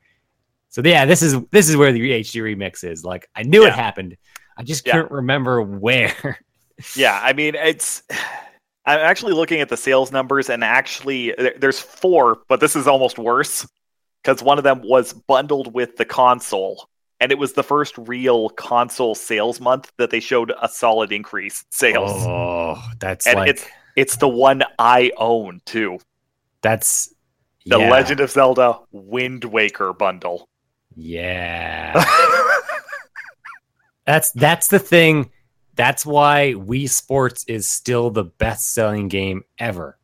So yeah, this is this is where the HD remix is. Like I knew Yeah. it happened. I just Yeah. couldn't remember where. [laughs] Yeah, I mean, it's. I'm actually looking at the sales numbers, and actually, there's four, but this is almost worse because one of them was bundled with the console, and it was the first real console sales month that they showed a solid increase sales. Oh, that's And like it's- It's the one I own too, that's the yeah, Legend of Zelda Wind Waker bundle. Yeah, [laughs] that's that's the thing. That's why Wii Sports is still the best selling game ever.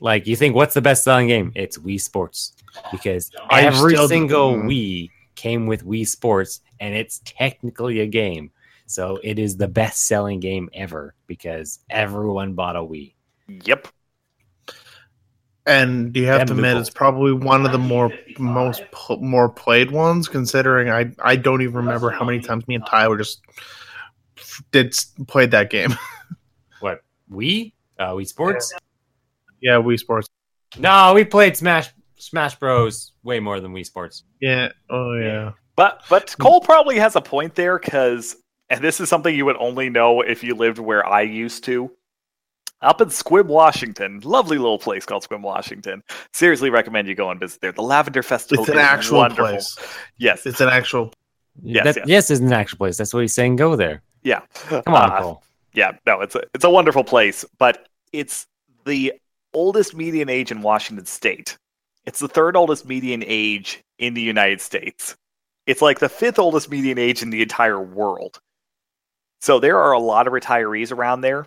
Like you think, what's the best selling game? It's Wii Sports because I every single. Wii came with Wii Sports, and it's technically a game. So it is the best selling game ever because everyone bought a Wii. yep. And you have Them to admit, it's probably one of the more most pl- more played ones. Considering I I don't even remember how many times me and Tyler just did s- played that game. [laughs] What we? Uh, Wii Sports? yeah, Wii Sports. No, we played Smash Smash Bros. way more than Wii Sports. Yeah. Oh yeah. But but Cole probably has a point there because, and this is something you would only know if you lived where I used to. Up in Sequim, Washington, lovely little place called Sequim, Washington. Seriously, recommend you go and visit there. The Lavender Festival It's an is actual wonderful. place. Yes, It's an actual. Yes, That- yes. yes, it's an actual place. That's what he's saying. Go there. yeah. Come on, Uh, Cole. yeah, no, it's a it's a wonderful place, but it's the oldest median age in Washington State. It's the third oldest median age in the United States. It's like the fifth oldest median age in the entire world. So there are a lot of retirees around there.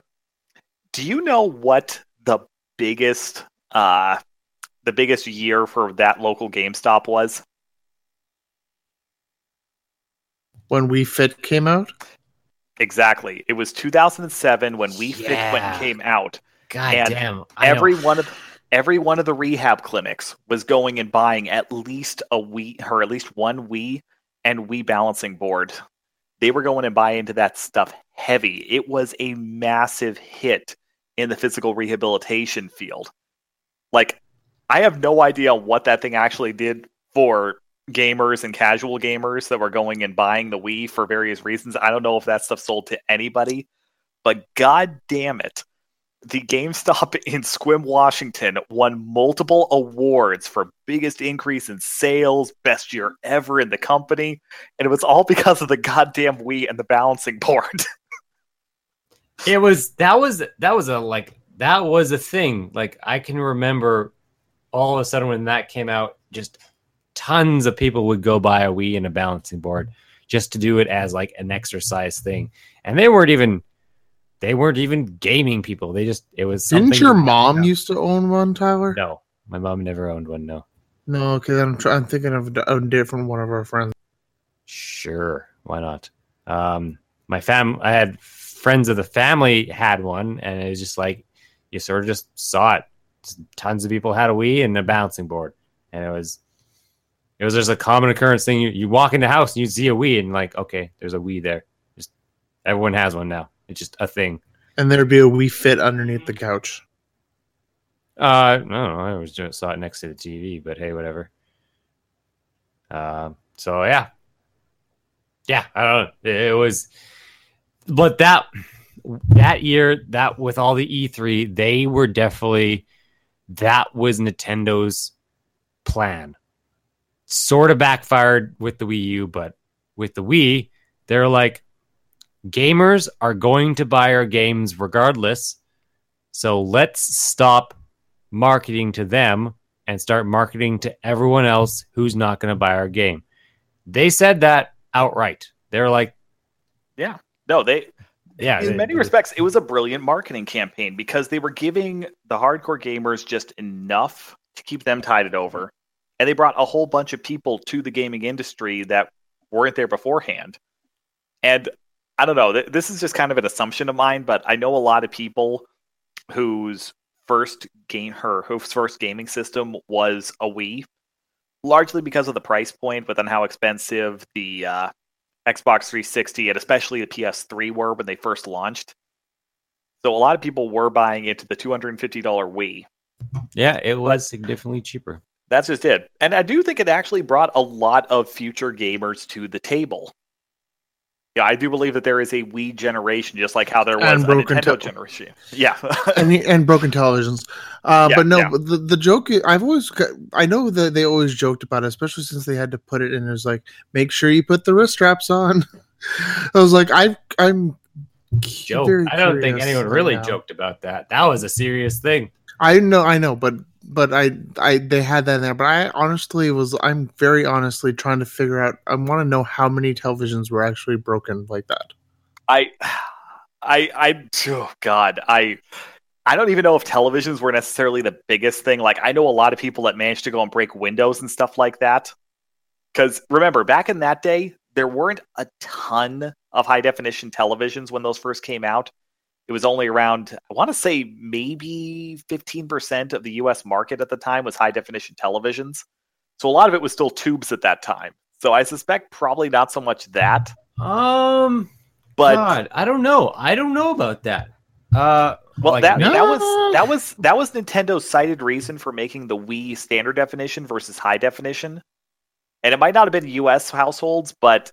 Do you know what the biggest uh the biggest year for that local GameStop was? When Wii Fit came out, Exactly. It was 2007 when Wii Fit went came out. God and damn. I every know. one of every one of the rehab clinics was going and buying at least a Wii or at least one Wii and Wii balancing board. They were going and buying into that stuff heavy. It was a massive hit in the physical rehabilitation field. Like I have no idea what that thing actually did for gamers and casual gamers that were going and buying the Wii for various reasons. I don't know if that stuff sold to anybody, but god damn it the GameStop [laughs] in Sequim, Washington won multiple awards for biggest increase in sales, best year ever in the company, and it was all [laughs] because of the goddamn Wii and the balancing board. [laughs] It was that was that was a like that was a thing. Like I can remember all of a sudden when that came out, just tons of people would go buy a Wii and a balancing board just to do it as like an exercise thing. And they weren't even they weren't even gaming people. They just it was something didn't your mom used to own one, Tyler? No, my mom never owned one. No, No, because I'm try- I'm thinking of a different one of our friends. sure, why not? Um, my fam, I had friends of the family had one, and it was just like you sort of just saw it. Just tons of people had a Wii and a bouncing board, and it was it was just a common occurrence thing. You, you walk in the house and you see a Wii, and like, okay, there's a Wii there. Just everyone has one now. It's just a thing. And there'd be a Wii Fit underneath the couch. Uh, no, I always just saw it next to the TV, but hey, whatever. Uh, so yeah, yeah, I don't know. It was, but that that year, that with all the E3, they were definitely that was Nintendo's plan. Sort of backfired with the Wii U, but with the Wii, they're like, gamers are going to buy our games regardless. So let's stop marketing to them and start marketing to everyone else who's not going to buy our game. They said that outright. They're like, no, they yeah, in they- many respects it was a brilliant marketing campaign because they were giving the hardcore gamers just enough to keep them tided over. And they brought a whole bunch of people to the gaming industry that weren't there beforehand. And I don't know, th- this is just kind of an assumption of mine, but I know a lot of people whose first game her whose first gaming system was a Wii, largely because of the price point, but then how expensive the uh, Xbox 360 and especially the PS3 were when they first launched. So a lot of people were buying into the $250 Wii. yeah, it was significantly cheaper. That's just it. And I do think it actually brought a lot of future gamers to the table. Yeah, I do believe that there is a Wii generation, just like how there was And a broken Nintendo te- generation. [laughs] Yeah. [laughs] and and broken televisions. Uh, Yeah, but no, yeah. but the the joke i- I've always I know that they always joked about it, especially since they had to put it in. It was like, make sure you put the wrist straps on. [laughs] I was like, I I'm Joke. I don't think anyone really now. joked about that. That was a serious thing. I know, I know, but but I I they had that in there. But I honestly was I'm very honestly trying to figure out. I want to know how many televisions were actually broken like that. I, I, I, oh God, I, I don't even know if televisions were necessarily the biggest thing. Like, I know a lot of people that managed to go and break windows and stuff like that. Because remember, back in that day, there weren't a ton of high definition televisions when those first came out. It was only around, I want to say maybe 15% of the US market at the time was high definition televisions. So a lot of it was still tubes at that time. So I suspect probably not so much that, Um, but God, I don't know. I don't know about that. Uh, well like, that no. that was that was that was Nintendo's cited reason for making the Wii standard definition versus high definition. And it might not have been US households, but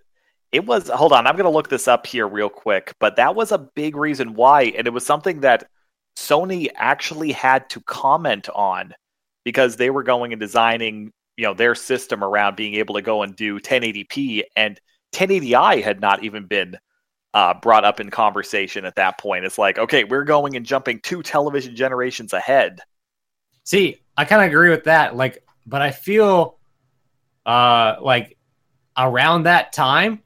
it was hold on, I'm going to look this up here real quick, but that was a big reason why and it was something that Sony actually had to comment on because they were going and designing, you know, their system around being able to go and do 1080p and 1080i had not even been uh, brought up in conversation at that point. It's like, okay, we're going and jumping two television generations ahead. See, I kind of agree with that. Like, but I feel uh like around that time,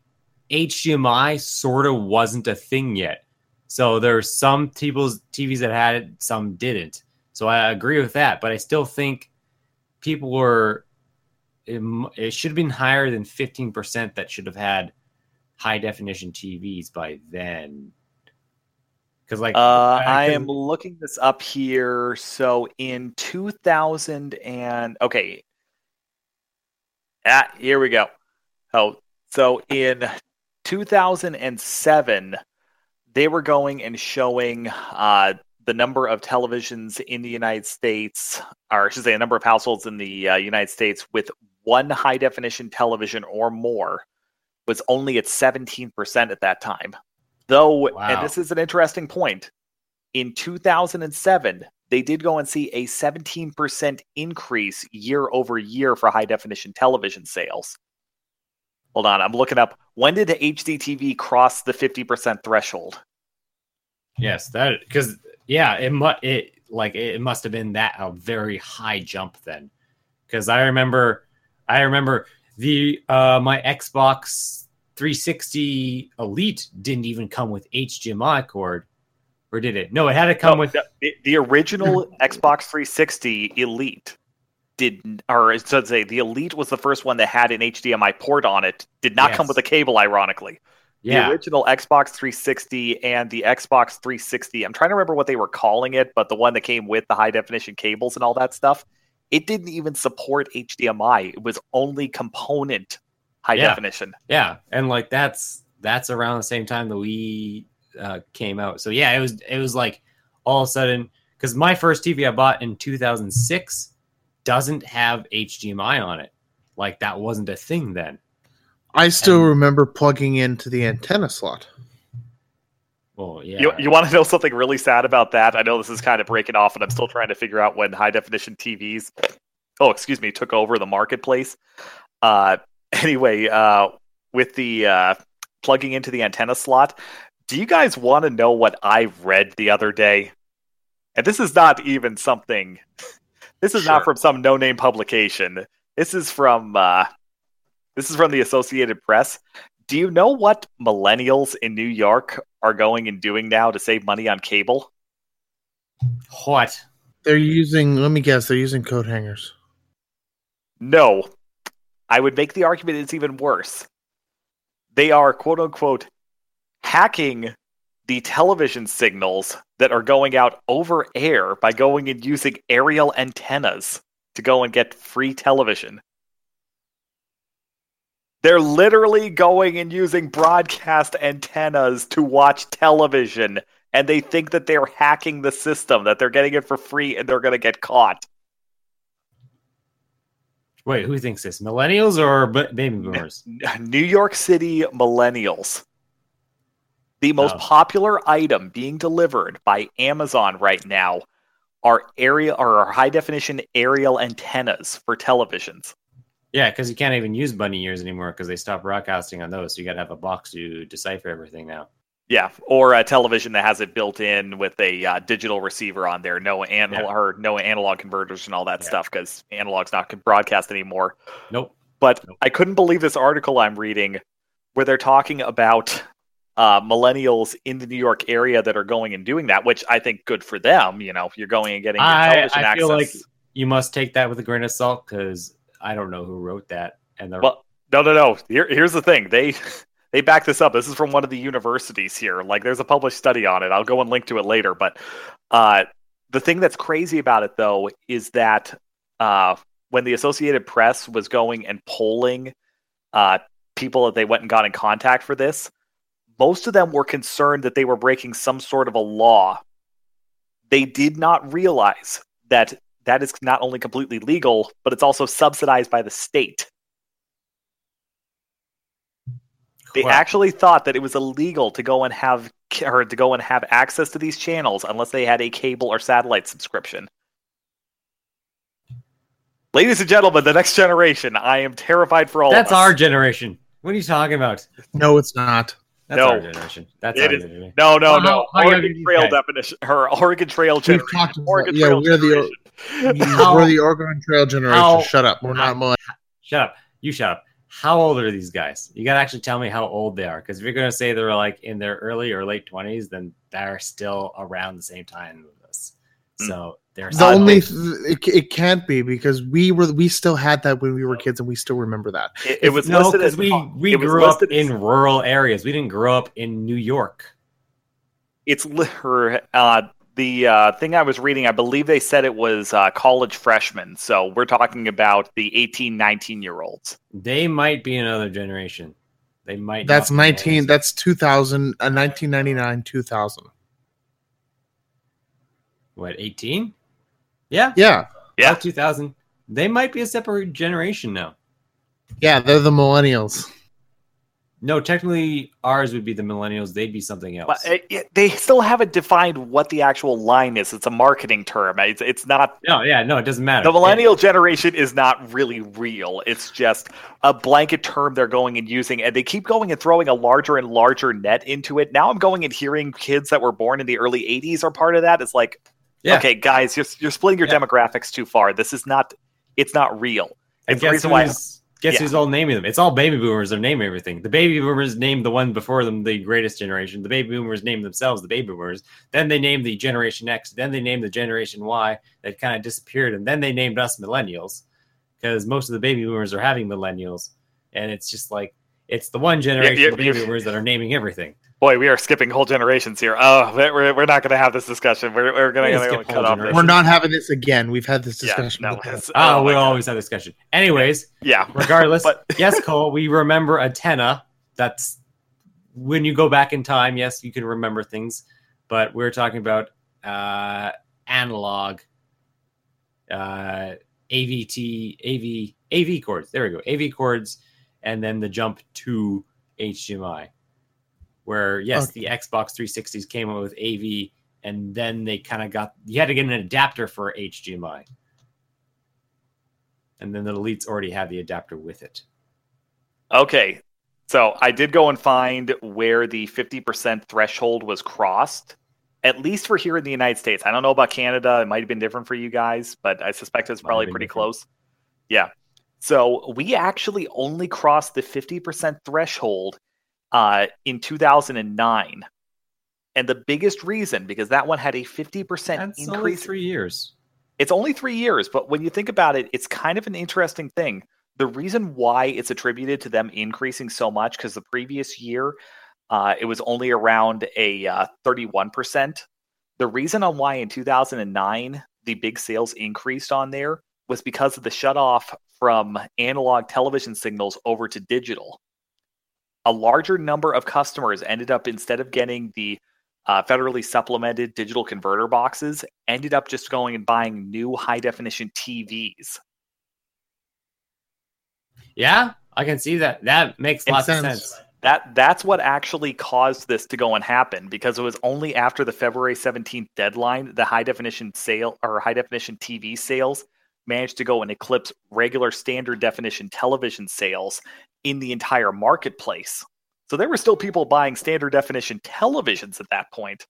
HDMI sort of wasn't a thing yet. So there's some people's TVs that had it, some didn't. So I agree with that, but I still think people were it, it should have been higher than 15% that should have had high definition TVs by then. Cuz like Uh, I I am looking this up here. So in 2000 and okay, ah, here we go. Oh, so in 2007, they were going and showing uh, the number of televisions in the United States, or I should say, a number of households in the uh, United States with one high definition television or more was only at 17% at that time. Though, Wow. and this is an interesting point, in 2007, they did go and see a 17% increase year over year for high definition television sales. Hold on, I'm looking up. When did the HDTV cross the 50% threshold? Yes, that because yeah, it must it like it must have been that a very high jump then, because I remember I remember the uh my Xbox 360 Elite didn't even come with HDMI cord, or did it? No, it had to come No, with the, the original Xbox 360 Elite did, or I should say, the Elite was the first one that had an HDMI port on it. Did not come with a cable, ironically. The yeah original Xbox 360 and the Xbox 360. I'm trying to remember what they were calling it, but the one that came with the high definition cables and all that stuff, it didn't even support HDMI. It was only component high Yeah. definition. yeah, and like that's that's around the same time the Wii uh, came out. So yeah, it was it was like all of a sudden because my first TV I bought in 2006 doesn't have HDMI on it. Like that wasn't a thing then. I still And- remember plugging into the antenna slot. Well, yeah. You, you want to know something really sad about that? I know this is kind of breaking off, and I'm still trying to figure out when high definition TVs, oh, excuse me, took over the marketplace. Uh, [laughs] anyway, uh, with the uh, plugging into the antenna slot, do you guys want to know what I read the other day? And this is not even something. This is not from some no-name publication. This is from uh, this is from the Associated Press. Do you know what millennials in New York are going and doing now to save money on cable? what? They're using. Let me guess. They're using coat hangers. No. I would make the argument it's even worse. They are quote unquote hacking the television signals that are going out over air by going and using aerial antennas to go and get free television. They're literally going and using broadcast antennas to watch television, and they think that they're hacking the system, that they're getting it for free, and they're going to get caught. Wait, who thinks this? Millennials or baby boomers? New York City millennials. The most Oh. popular item being delivered by Amazon right now are area or high definition aerial antennas for televisions. Yeah, because you can't even use bunny ears anymore because they stopped broadcasting on those. So you got to have a box to decipher everything now. Yeah, or a television that has it built in with a uh, digital receiver on there, no an- Yeah. or no analog converters and all that Yeah. stuff because analog's not broadcast anymore. Nope. But Nope. I couldn't believe this article I'm reading where they're talking about uh, millennials in the New York area that are going and doing that, which I think good for them. You know, you're going and getting your I- television I feel access. You must take that with a grain of salt because I don't know who wrote that. And the Well, no, no, no. Here, here's the thing. They [laughs] they back this up. This is from one of the universities here. Like there's a published study on it. I'll go and link to it later. But uh, the thing that's crazy about it though is that uh, when the Associated Press was going and polling uh, people that they went and got in contact for this, most of them were concerned that they were breaking some sort of a law. They did not realize that that is not only completely legal, but it's also subsidized by the state. They Wow. actually thought that it was illegal to go and have or to go and have access to these channels unless they had a cable or satellite subscription. Ladies and gentlemen, the next generation. I am terrified for all That's of us. our generation. What are you talking about? No, it's not. That's No. our generation. That's It our is- generation. No, no, Well, no. how- how Oregon Trail guys? definition. Her Oregon Trail We've generation. talked about Oregon yeah, Trail we're the generation. How- we're the Oregon Trail generation. how- Shut up. We're not millennials. Shut up. You shut up. How old are these guys? You gotta actually tell me how old they are. Because if you're gonna say they're like in their early or late twenties, then they're still around the same time with us. So they're The only th- it, it can't be because we were we still had that when we were kids and we still remember that. It, it was no, listed because as we we grew up listed as- in rural areas. We didn't grow up in New York. it's uh the uh, thing I was reading, I believe they said it was uh, college freshmen. So we're talking about the 18, 19 year olds. They might be another generation. They might. That's nineteen. That's two thousand. Uh, Nineteen ninety nine. Two thousand. What eighteen? Yeah, Yeah, Yeah. two thousand. They might be a separate generation now. yeah. They're the millennials. No, technically ours would be the millennials. They'd be something else. But uh, it, it- they still haven't defined what the actual line is. It's a marketing term. It's, it's not no, yeah, no, it doesn't matter. the millennial generation is not really real. It's just a blanket term they're going and using, and they keep going and throwing a larger and larger net into it. Now I'm going and hearing kids that were born in the early 80s are part of that. It's like, Yeah. okay, guys, you're, you're splitting your Yeah. demographics too far. This is not, it's not real. And guess reason why. who's, guess yeah. who's all naming them? It's all baby boomers. They're naming everything. The baby boomers named the one before them the greatest generation. The baby boomers named themselves the baby boomers. Then they named the Generation X. Then they named the Generation Y that kind of disappeared. And then they named us millennials because most of the baby boomers are having millennials. And it's just like, it's the one generation yeah, of baby boomers that are naming everything. Boy, we are skipping whole generations here. Oh, we're, we're not going to have this discussion. We're, we're going to skip cut whole off We're not having this again. We've had this discussion. Yeah, discussion. no, before. Oh, oh we'll God. always have discussion. Anyways, Yeah. [laughs] regardless, But- [laughs] yes, Cole, we remember Atena. That's when you go back in time. Yes, you can remember things, but we're talking about uh, analog, uh, AVT, AV, AV cords. There we go, AV cords, and then the jump to HDMI. Where yes, the Xbox 360s came out with AV, and then they kind of got you had to get an adapter for HDMI and then the elites already had the adapter with it. Okay. So I did go and find where the 50% threshold was crossed, at least for here in the United States. I don't know about Canada. It might have been different for you guys, but I suspect it's probably pretty different. close. Yeah. So we actually only crossed the 50% threshold uh, in 2009. And the biggest reason, because that one had a 50% That's only increase three years. it's only three years, but when you think about it, it's kind of an interesting thing. The reason why it's attributed to them increasing so much, because the previous year uh, it was only around a uh, 31%. The reason on why in 2009 the big sales increased on there was because of the shut off from analog television signals over to digital. A larger number of customers ended up, instead of getting the uh, federally supplemented digital converter boxes ended up just going and buying new high definition TVs. Yeah, I can see that. That makes Makes lots of sense. sense. That that's what actually caused this to go and happen because it was only after the February 17th deadline the high definition sale or high definition TV sales managed to go and eclipse regular standard definition television sales in the entire marketplace. So there were still people buying standard definition televisions at that point.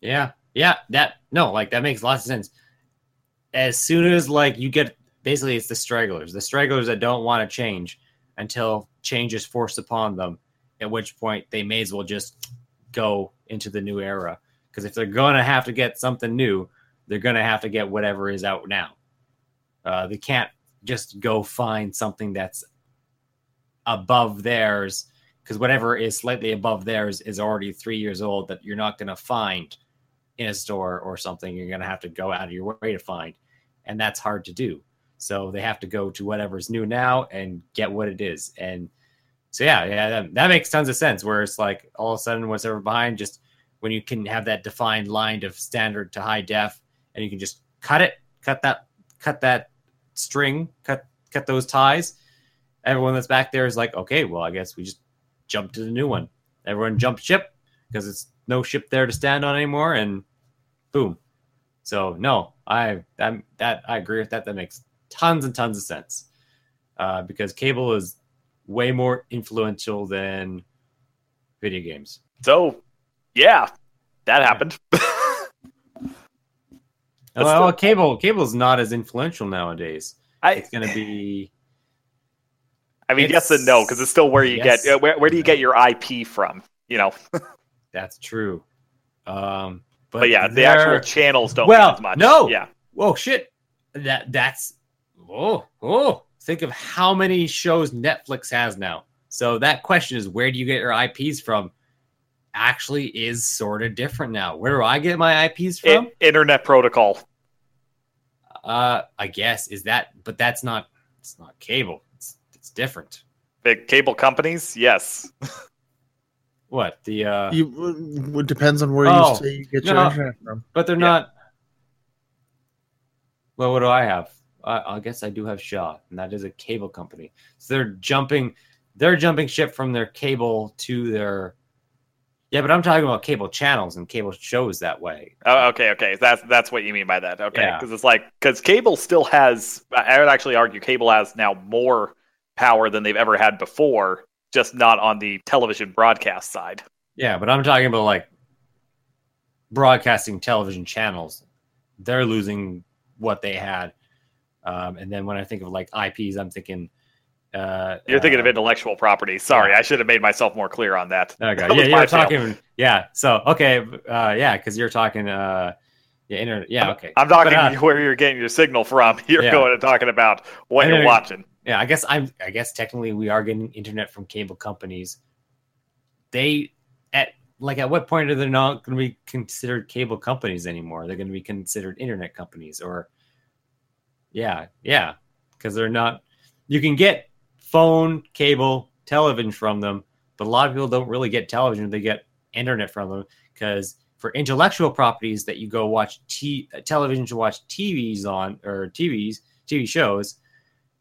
Yeah, yeah. That no, like that makes lots of sense. As soon as like you get basically it's the stragglers, the stragglers that don't want to change until change is forced upon them. At which point they may as well just go into the new era because if they're gonna have to get something new, they're gonna have to get whatever is out now. Uh, they can't just go find something that's above theirs because whatever is slightly above theirs is already three years old that you're not going to find in a store or something. You're going to have to go out of your way to find, and that's hard to do. So they have to go to whatever's new now and get what it is. And so yeah, yeah, that, that makes tons of sense. Where it's like all of a sudden what's ever behind, just when you can have that defined line of standard to high def, and you can just cut it, cut that, cut that string, cut cut those ties. Everyone that's back there is like, okay, well, I guess we just jump to the new one. Everyone jump ship because it's no ship there to stand on anymore, and boom. So no, I that that I agree with that. That makes tons and tons of sense uh, because cable is way more influential than video games. So, yeah, that happened. [laughs] well, still, cable cable is not as influential nowadays. I, it's going to be. I mean, yes and no, because it's still where you yes, get where, where do you get your IP from? You know. [laughs] That's true. Um, but, but yeah, the actual channels don't well, as much. No. Yeah. Whoa, shit. That that's oh oh. Think of how many shows Netflix has now. So that question is, where do you get your IPs from? Actually, is sort of different now. Where do I get my IPs from? Internet Protocol. Uh, I guess is that, but that's not. It's not cable. It's it's different. The cable companies, yes. [laughs] What the? uh you, It depends on where oh, you say you get no, your internet from. But they're yeah. not. Well, what do I have? I, I guess I do have Shaw, and that is a cable company. So they're jumping, they're jumping ship from their cable to their. Yeah, but I'm talking about cable channels and cable shows that way. Oh, okay, okay. That's that's what you mean by that. Okay, because yeah. it's like because cable still has. I would actually argue cable has now more power than they've ever had before just not on the television broadcast side. Yeah, but I'm talking about like broadcasting television channels. They're losing what they had. Um, and then when I think of like IPs, I'm thinking. Uh, you're thinking uh, of intellectual property. Sorry, yeah. I should have made myself more clear on that. Okay, that yeah, you're talking. Yeah, so okay, uh, yeah, because you're talking. Uh, yeah, internet. Yeah, okay. I'm talking but, uh, where you're getting your signal from. [laughs] You're yeah. going and talking about what you're watching yeah, I guess I'm. I guess technically we are getting internet from cable companies. They at like at what point are they not going to be considered cable companies anymore? They're going to be considered internet companies, or yeah, yeah, because they're not. You can get phone, cable, television from them, but a lot of people don't really get television; they get internet from them because for intellectual properties that you go watch t- uh, television to watch TVs on or TVs TV shows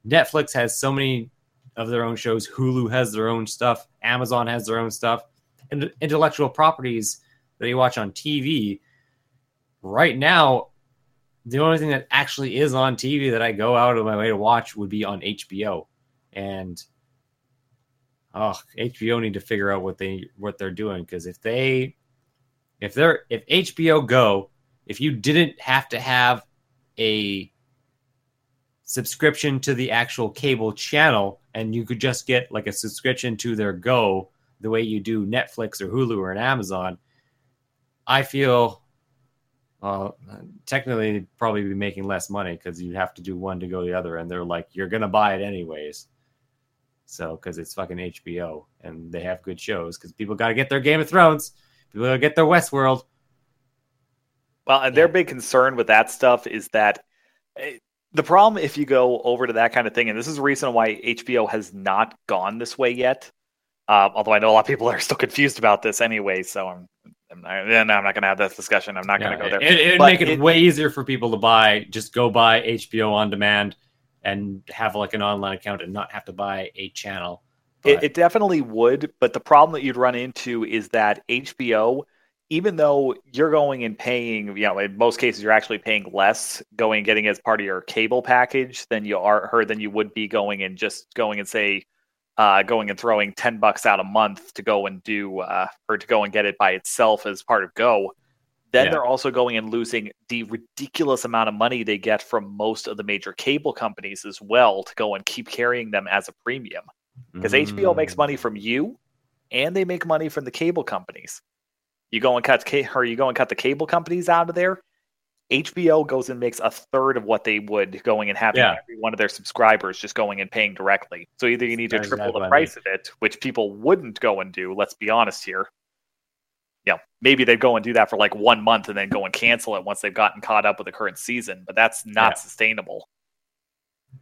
Netflix has so many of their own shows. Hulu has their own stuff. Amazon has their own stuff. And intellectual properties that you watch on TV. Right now, the only thing that actually is on TV that I go out of my way to watch would be on HBO. And oh, HBO need to figure out what they what they're doing because if they if they're if HBO Go, if you didn't have to have a subscription to the actual cable channel and you could just get like a subscription to their go the way you do Netflix or Hulu or an Amazon, I feel well, technically probably be making less money because you'd have to do one to go the other, and they're like, you're gonna buy it anyways. So because it's fucking HBO and they have good shows because people got to get their Game of Thrones, people got to get their Westworld. Well, and their big concern with that stuff is that eh, the problem if you go over to that kind of thing, and this is the reason why HBO has not gone this way yet. Uh, although I know a lot of people are still confused about this anyway, so I'm I'm not, I'm not going to have this discussion. I'm not going to go there. It, would make it, it, way easier for people to buy. Just go buy HBO on demand and have like an online account and not have to buy a channel. It, it, definitely would, but the problem that you'd run into is that HBO even though you're going and paying, you know, in most cases you're actually paying less going and getting as part of your cable package than you are her than you would be going and just going and say uh, going and throwing 10 bucks out a month to go and do uh, or to go and get it by itself as part of go then yeah. they're also going and losing the ridiculous amount of money they get from most of the major cable companies as well to go and keep carrying them as a premium because mm. hbo makes money from you and they make money from the cable companies you go and cut or you go and cut the cable companies out of there. HBO goes and makes a third of what they would going and having Yeah. every one of their subscribers just going and paying directly. So either you need to triple the price of it, which people wouldn't go and do. Let's be honest here. Yeah, maybe they'd go and do that for like one month and then go and cancel it once they've gotten caught up with the current season. But that's not Yeah. sustainable.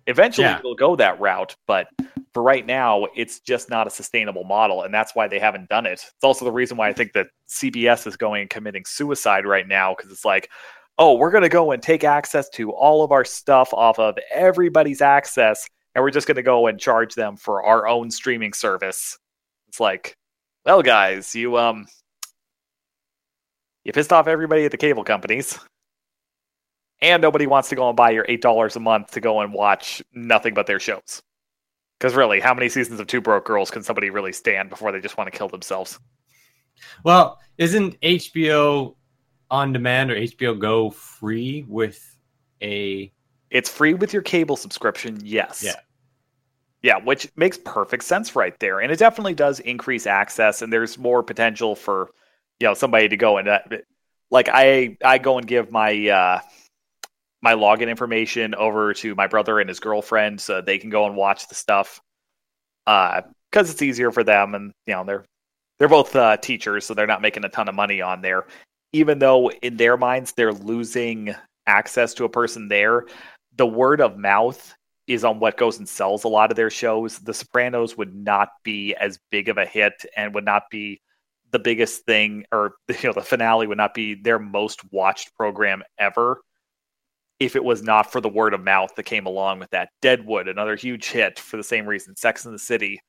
Eventually, Yeah. it'll go that route, but for right now, it's just not a sustainable model, and that's why they haven't done it. It's also the reason why I think that CBS is going and committing suicide right now because it's like, oh, we're going to go and take access to all of our stuff off of everybody's access, and we're just going to go and charge them for our own streaming service. It's like, well, guys, you um, you pissed off everybody at the cable companies. And nobody wants to go and buy your eight dollars a month to go and watch nothing but their shows. Because really, how many seasons of Two Broke Girls can somebody really stand before they just want to kill themselves? Well, isn't HBO on demand or HBO Go free with a It's free with your cable subscription, yes. Yeah. Yeah, which makes perfect sense right there. And it definitely does increase access and there's more potential for, you know, somebody to go and uh, like I I go and give my uh my login information over to my brother and his girlfriend so they can go and watch the stuff. Uh cuz it's easier for them and you know, they're they're both uh, teachers so they're not making a ton of money on there. Even though in their minds they're losing access to a person there, the word of mouth is on what goes and sells a lot of their shows. The Sopranos would not be as big of a hit and would not be the biggest thing, or [laughs] you know, the finale would not be their most watched program ever if it was not for the word of mouth that came along with that. Deadwood, another huge hit for the same reason. Sex in the City,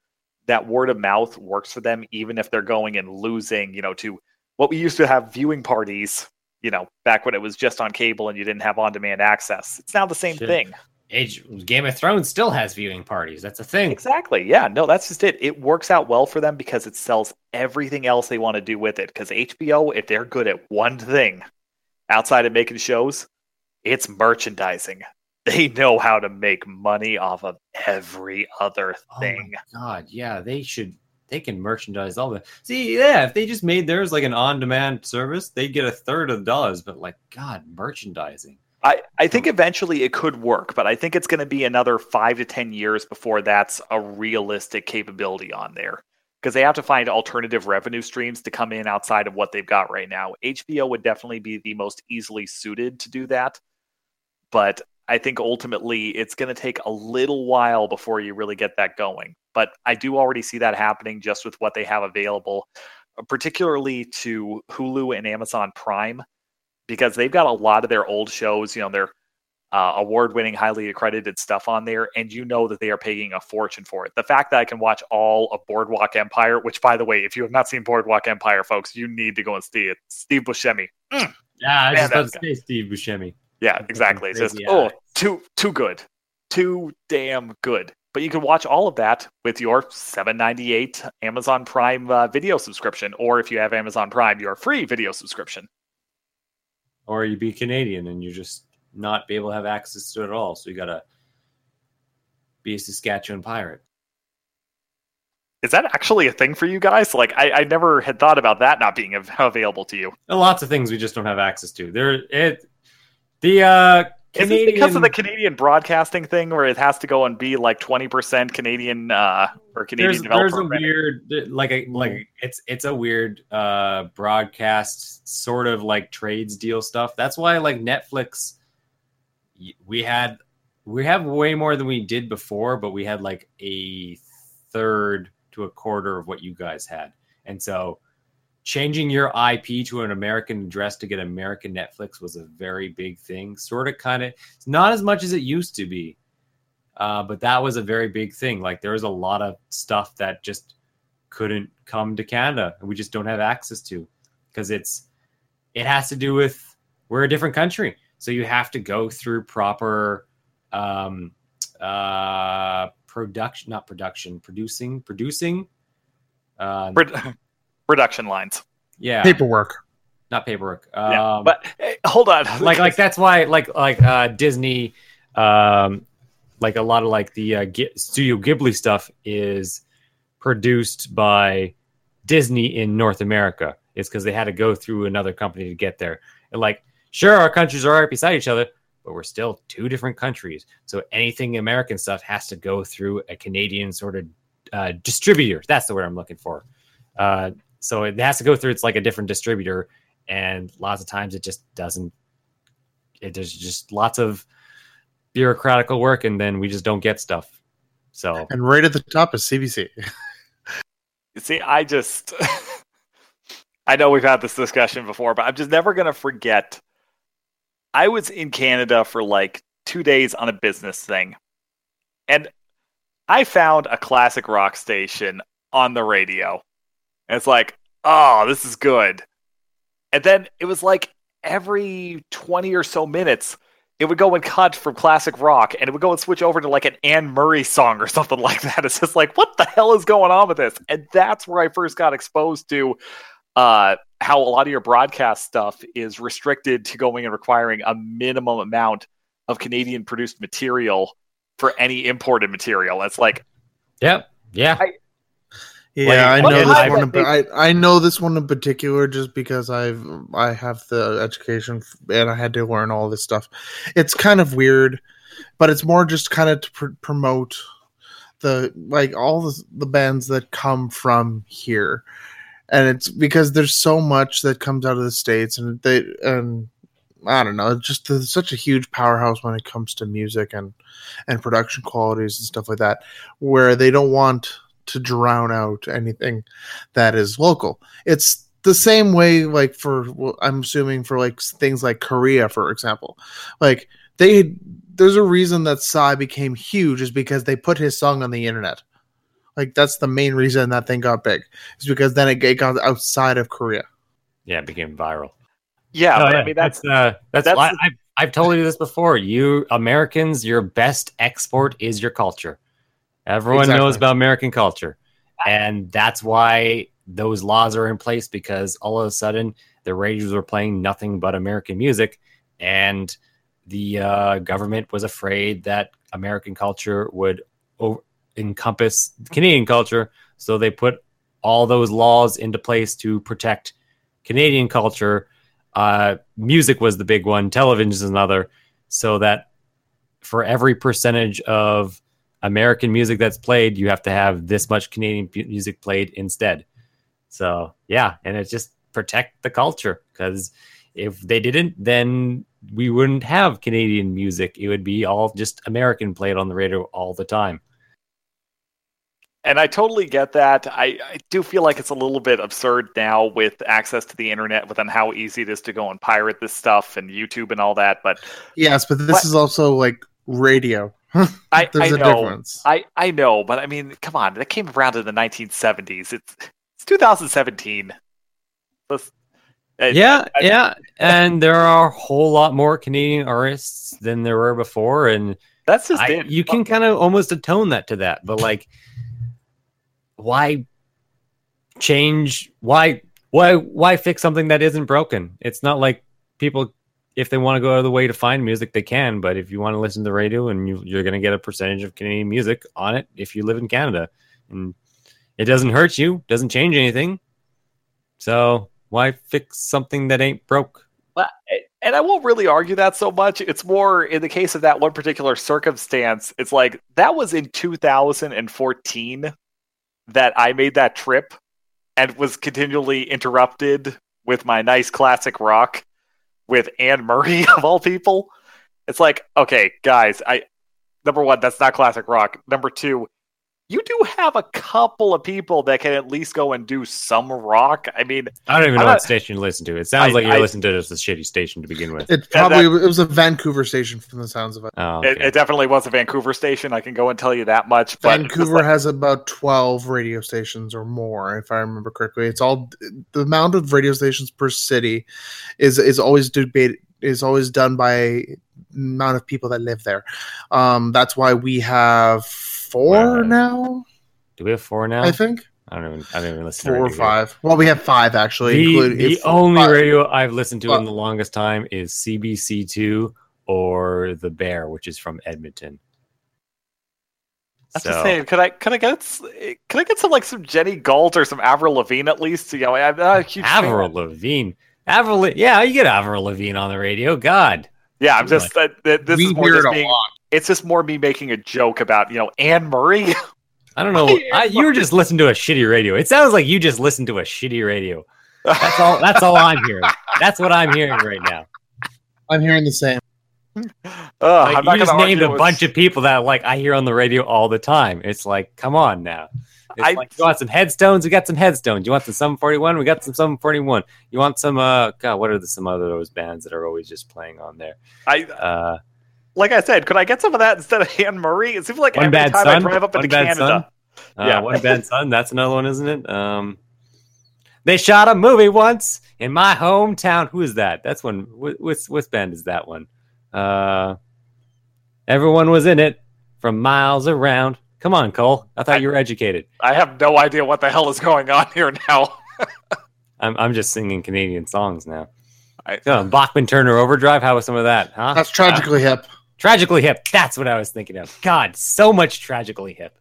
that word of mouth works for them, even if they're going and losing, you know, to what we used to have viewing parties, you know, back when it was just on cable and you didn't have on demand access. It's now the same Shit. thing. Age Game of Thrones still has viewing parties. That's a thing. Exactly. Yeah. No, that's just it. It works out well for them because it sells everything else they want to do with it. Because HBO, if they're good at one thing outside of making shows, it's merchandising. [laughs] They know how to make money off of every other oh thing. Oh god, yeah, they should. They can merchandise all the. See, yeah, if they just made theirs like an on-demand service, they'd get a third of the dollars. But like, God, merchandising. I, I think eventually it could work, but I think it's going to be another five to 10 years before that's a realistic capability on there. Because they have to find alternative revenue streams to come in outside of what they've got right now. HBO would definitely be the most easily suited to do that. But I think ultimately it's going to take a little while before you really get that going. But I do already see that happening just with what they have available, particularly to Hulu and Amazon Prime because they've got a lot of their old shows, you know, their uh, award-winning, highly accredited stuff on there, and you know that they are paying a fortune for it. The fact that I can watch all of Boardwalk Empire, which, by the way, if you have not seen Boardwalk Empire, folks, you need to go and see it. Steve Buscemi, Yeah, I Man, about to say Steve Buscemi. yeah, exactly. It's just oh, too too good, too damn good. But you can watch all of that with your 7.98 Amazon Prime uh, video subscription, or if you have Amazon Prime, your free video subscription. Or you be Canadian and you just not be able to have access to it at all. So you gotta be a Saskatchewan pirate. Is that actually a thing for you guys? Like, I, I never had thought about that not being av- available to you. Are lots of things we just don't have access to. There, it, the uh, Canadian it because of the Canadian broadcasting thing, where it has to go and be like twenty percent Canadian uh, or Canadian there's, there's a weird like a like it's it's a weird uh broadcast sort of like trades deal stuff. That's why like netflix we had we have way more than we did before but we had like a third to a quarter of what you guys had. And so changing your ip to an american address to get american netflix was a very big thing sort of kind of it's not as much as it used to be uh, but that was a very big thing. Like there was a lot of stuff that just couldn't come to Canada, and we just don't have access to because it's it has to do with we're a different country, so you have to go through proper um, uh, production, not production, producing, producing. Uh, Pro- production lines. yeah, Paperwork. not paperwork. Yeah, Um, but eh, hold on, [laughs] like like that's why like like uh disney um like a lot of like the uh, Ghi- studio ghibli stuff is produced by disney in north america it's because they had to go through another company to get there and like Sure, our countries are right beside each other, but we're still two different countries. So anything American stuff has to go through a Canadian sort of uh, distributor. That's the word I'm looking for. Uh, so it has to go through. It's like a different distributor, and lots of times it just doesn't. It, there's just lots of bureaucratical work, and then we just don't get stuff. So And right at the top is CBC. You [laughs] see, I just [laughs] I know we've had this discussion before, but I'm just never gonna forget. I was in Canada for like two days on a business thing, and I found a classic rock station on the radio. And it's like, oh, this is good. And then it was like every 20 or so minutes, it would go and cut from classic rock and it would go and switch over to like an Anne Murray song or [laughs] something like that. It's just like, what the hell is going on with this? And that's where I first got exposed to uh, how a lot of your broadcast stuff is restricted to going and requiring a minimum amount of Canadian produced material for any imported material. It's like, yeah, yeah. I- Yeah, I know this one. In, I I know this one in particular just because I've I have the education and I had to learn all this stuff. It's kind of weird, but it's more just kind of to pr- promote the like all the the bands that come from here, and it's because there's so much that comes out of the states, and they and I don't know, just such a huge powerhouse when it comes to music and and production qualities and stuff like that, where they don't want to drown out anything that is local. It's the same way, like for well, I'm assuming for like things like Korea, for example, like they there's a reason that Psy became huge is because they put his song on the internet. Like that's the main reason that thing got big. Is because then it, it got outside of Korea. Yeah, it became viral. yeah, No, but yeah, I mean, that's, uh, that's, that's I, I've, I've told you this before. You Americans, your best export is your culture. Everyone Exactly. knows about American culture, and that's why those laws are in place because all of a sudden the radios were playing nothing but American music, and the uh, government was afraid that American culture would o- encompass Canadian culture, so they put all those laws into place to protect Canadian culture. Uh, music was the big one, television is another, so that for every percentage of American music that's played, you have to have this much Canadian pu- music played instead. So yeah, and it's just protect the culture because if they didn't, then we wouldn't have Canadian music. It would be all just American played on the radio all the time. and I totally get that. I, I do feel like it's a little bit absurd now with access to the internet, within how easy it is to go and pirate this stuff and YouTube and all that. But Yes, but this What? is also like radio. I, [laughs] I know, difference. I, I know, but I mean, come on, that came around in the 1970s. It's it's 2017. Let's, yeah, I- yeah, and there are a whole lot more Canadian artists than there were before, and that's just I, you can kind of almost atone that to that, but like, why change? Why why why fix something that isn't broken? It's not like people, if they want to go out of the way to find music, they can. But if you want to listen to the radio, and you, you're going to get a percentage of Canadian music on it if you live in Canada, and it doesn't hurt you, doesn't change anything. So why fix something that ain't broke? Well, and I won't really argue that so much. It's more in the case of that one particular circumstance. It's like that was in 2014 that I made that trip and was continually interrupted with my nice classic rock with Anne Murray [laughs] of all people. It's like, okay, guys, I number one, that's not classic rock. Number two, you do have a couple of people that can at least go and do some rock. I mean, I don't even I'm know not- what station you listen to. It sounds I- like you're I- listening to just a shitty station to begin with. It Yeah, probably it was a Vancouver station from the sounds of it. Oh, it, okay. it definitely was a Vancouver station. I can go and tell you that much. But Vancouver like- has about 12 radio stations or more, if I remember correctly. It's all the amount of radio stations per city is is always debated is always done by amount of people that live there. Um, that's why we have four Right. now, Do we have four now? I think. I don't even. I don't even listen. to Four or radio. five. Well, we have five actually. The, including the only five. radio I've listened to in the longest time is CBC2 or The Bear, which is from Edmonton. I'm So, just saying, could I could I get s- could I get some like some Jenny Galt or some Avril Lavigne at least? You know, I'm not a huge fan. Avril Lavigne. Avril, yeah, you get Avril Lavigne on the radio. God, Yeah, I'm just uh, this we is more hear just a being. lot. It's just more me making a joke about you know Anne Murray. [laughs] I don't know. [laughs] I, you were just listening to a shitty radio. It sounds like you just listened to a shitty radio. That's all. That's all I'm hearing. That's what I'm hearing right now. I'm hearing the same. [laughs] Ugh, Like, I'm not you just named a argue with- bunch of people that like I hear on the radio all the time. It's like, come on now. It's I- like, you want some headstones? We got some headstones. You want some 741? We got some 741. You want some? Uh, God, what are the some other those bands that are always just playing on there? I Uh, like I said, could I get some of that instead of [laughs] Anne Murray? It seems like One every Bad time Son? I drive up One into Bad Canada. uh, Yeah. one bad son. That's another one, isn't it? Um, they shot a movie once in my hometown. Who is that? That's one. What, what's what band is that one? Uh, everyone was in it from miles around. Come on, Cole. I thought you were educated. I have no idea what the hell is going on here now. [laughs] I'm I'm just singing Canadian songs now. I, Come Bachman Turner Overdrive. How was some of that? Huh? That's tragically hip. Tragically hip. That's what I was thinking of. God, so much tragically hip.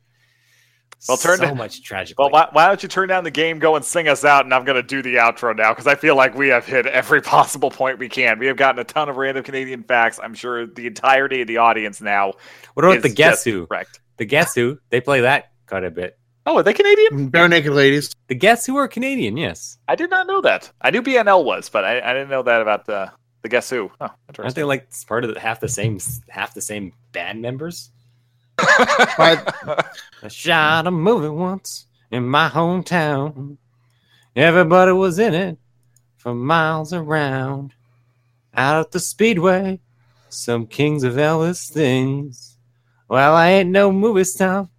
Well, turn so to- much tragically. well, why, why don't you turn down the game, go and sing us out, and I'm going to do the outro now because I feel like we have hit every [laughs] possible point we can. We have gotten a ton of random Canadian facts. I'm sure the entirety of the audience now. what about is the Guess Who? Correct. The Guess Who? They play that quite a bit. Oh, are they Canadian? Mm, Bare naked ladies. The Guess Who are Canadian, yes. I did not know that. I knew BNL was, but I, I didn't know that about the the Guess Who. Oh, Aren't interesting. they like part of the, half the same half the same band members? [laughs] I shot a movie once in my hometown. Everybody was in it for miles around. Out at the speedway, some kings of Elvis things. Well, I ain't no movie star,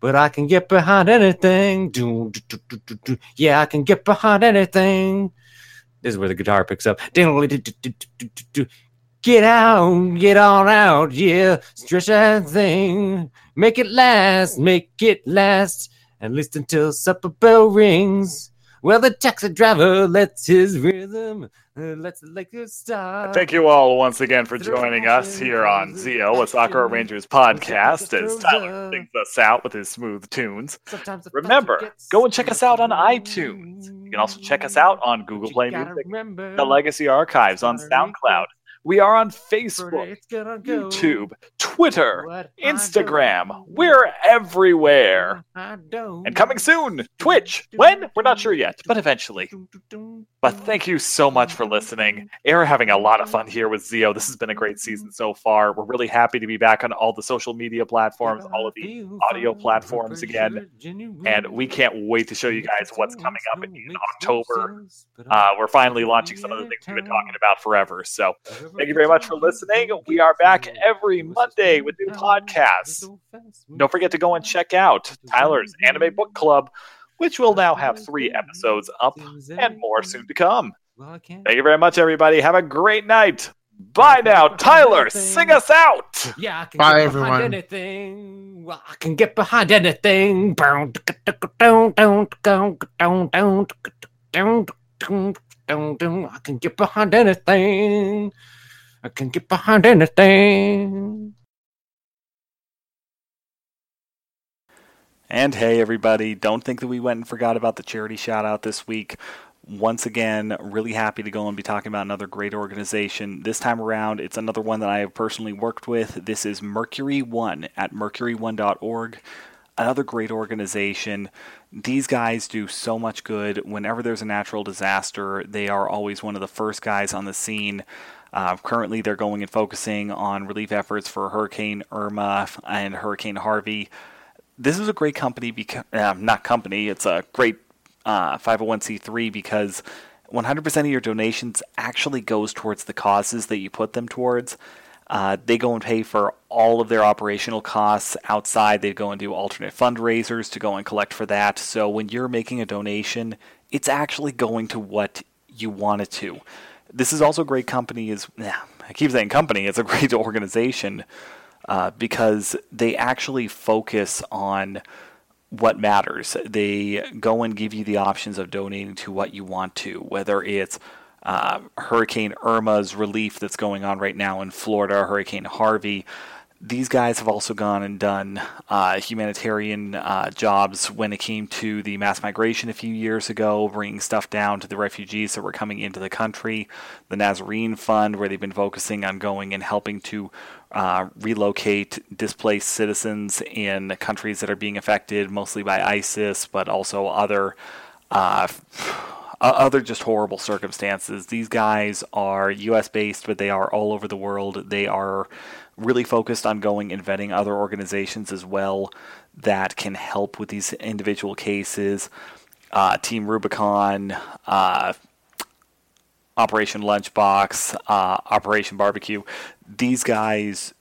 but I can get behind anything. Do, do, do, do, do, do. Yeah, I can get behind anything. This is where the guitar picks up. Get out, get on out, yeah. Stretch that thing. Make it last, make it last. At least until supper bell rings. Well, the taxi driver lets his rhythm, uh, lets start. Thank you all once again for joining us here on Zeo, a Sakura Rangers podcast, as Tyler sings us out with his smooth tunes. Remember, go and check us out on iTunes. You can also check us out on Google Play Music, remember, the Legacy Archives on SoundCloud. We are on Facebook, go YouTube, Twitter, what Instagram. We're everywhere. And coming soon, Twitch. When? We're not sure yet, but eventually. But thank you so much for listening. We're having a lot of fun here with Zeo. This has been a great season so far. We're really happy to be back on all the social media platforms, all of the audio platforms again. And we can't wait to show you guys what's coming up in, October. Uh, we're finally launching some of the things we've been talking about forever. So Thank you very much for listening. We are back every Monday with new podcasts. Don't forget to go and check out Tyler's Anime Book Club, which will now have three episodes up and more soon to come. Thank you very much, everybody. Have a great night. Bye now, Tyler. Sing us out. Yeah, I can Bye, get everyone. I can get behind anything. I can get behind anything. I can get behind anything. And hey, everybody, don't think that we went and forgot about the charity shout out this week. Once again, really happy to go and be talking about another great organization. This time around, it's another one that I have personally worked with. This is Mercury One at mercury1.org. Another great organization. These guys do so much good. Whenever there's a natural disaster, they are always one of the first guys on the scene. Uh, currently, they're going and focusing on relief efforts for Hurricane Irma and Hurricane Harvey. This is a great company uh, not company it's a great uh, 501c3 because 100% of your donations actually goes towards the causes that you put them towards. Uh, they go and pay for all of their operational costs outside. They go and do alternate fundraisers to go and collect for that. So when you're making a donation it's actually going to what you want it to this is also a great company is yeah, i keep saying company it's a [laughs] great organization uh, because they actually focus on what matters. They go and give you the options of donating to what you want to, whether it's uh, Hurricane Irma's relief that's going on right now in Florida, Hurricane Harvey. These guys have also gone and done uh, humanitarian uh, jobs when it came to the mass migration a few years ago, bringing stuff down to the refugees that were coming into the country. The Nazarene Fund, where they've been focusing on going and helping to uh, relocate displaced citizens in countries that are being affected mostly by ISIS, but also other. Uh, other just horrible circumstances. These guys are U.S. based, but they are all over the world. They are really focused on going and vetting other organizations as well that can help with these individual cases. Uh, Team Rubicon, uh, Operation Lunchbox, uh, Operation Barbecue. These guys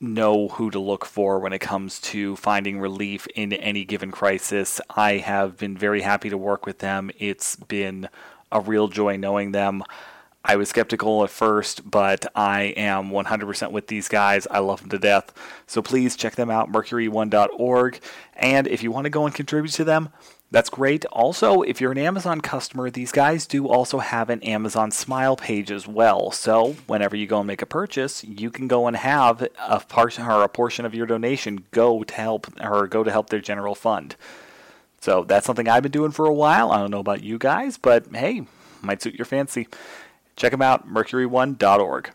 know who to look for when it comes to finding relief in any given crisis. I have been very happy to work with them. It's been a real joy knowing them. I was skeptical at first, but I am 100% with these guys. I love them to death. So please check them out, mercury1.org. And if you want to go and contribute to them, that's great. Also, if you're an Amazon customer, these guys do also have an Amazon Smile page as well. So whenever you go and make a purchase, you can go and have a portion or a portion of your donation go to help or go to help their general fund. So that's something I've been doing for a while. I don't know about you guys, but hey, might suit your fancy. Check them out, mercury1.org.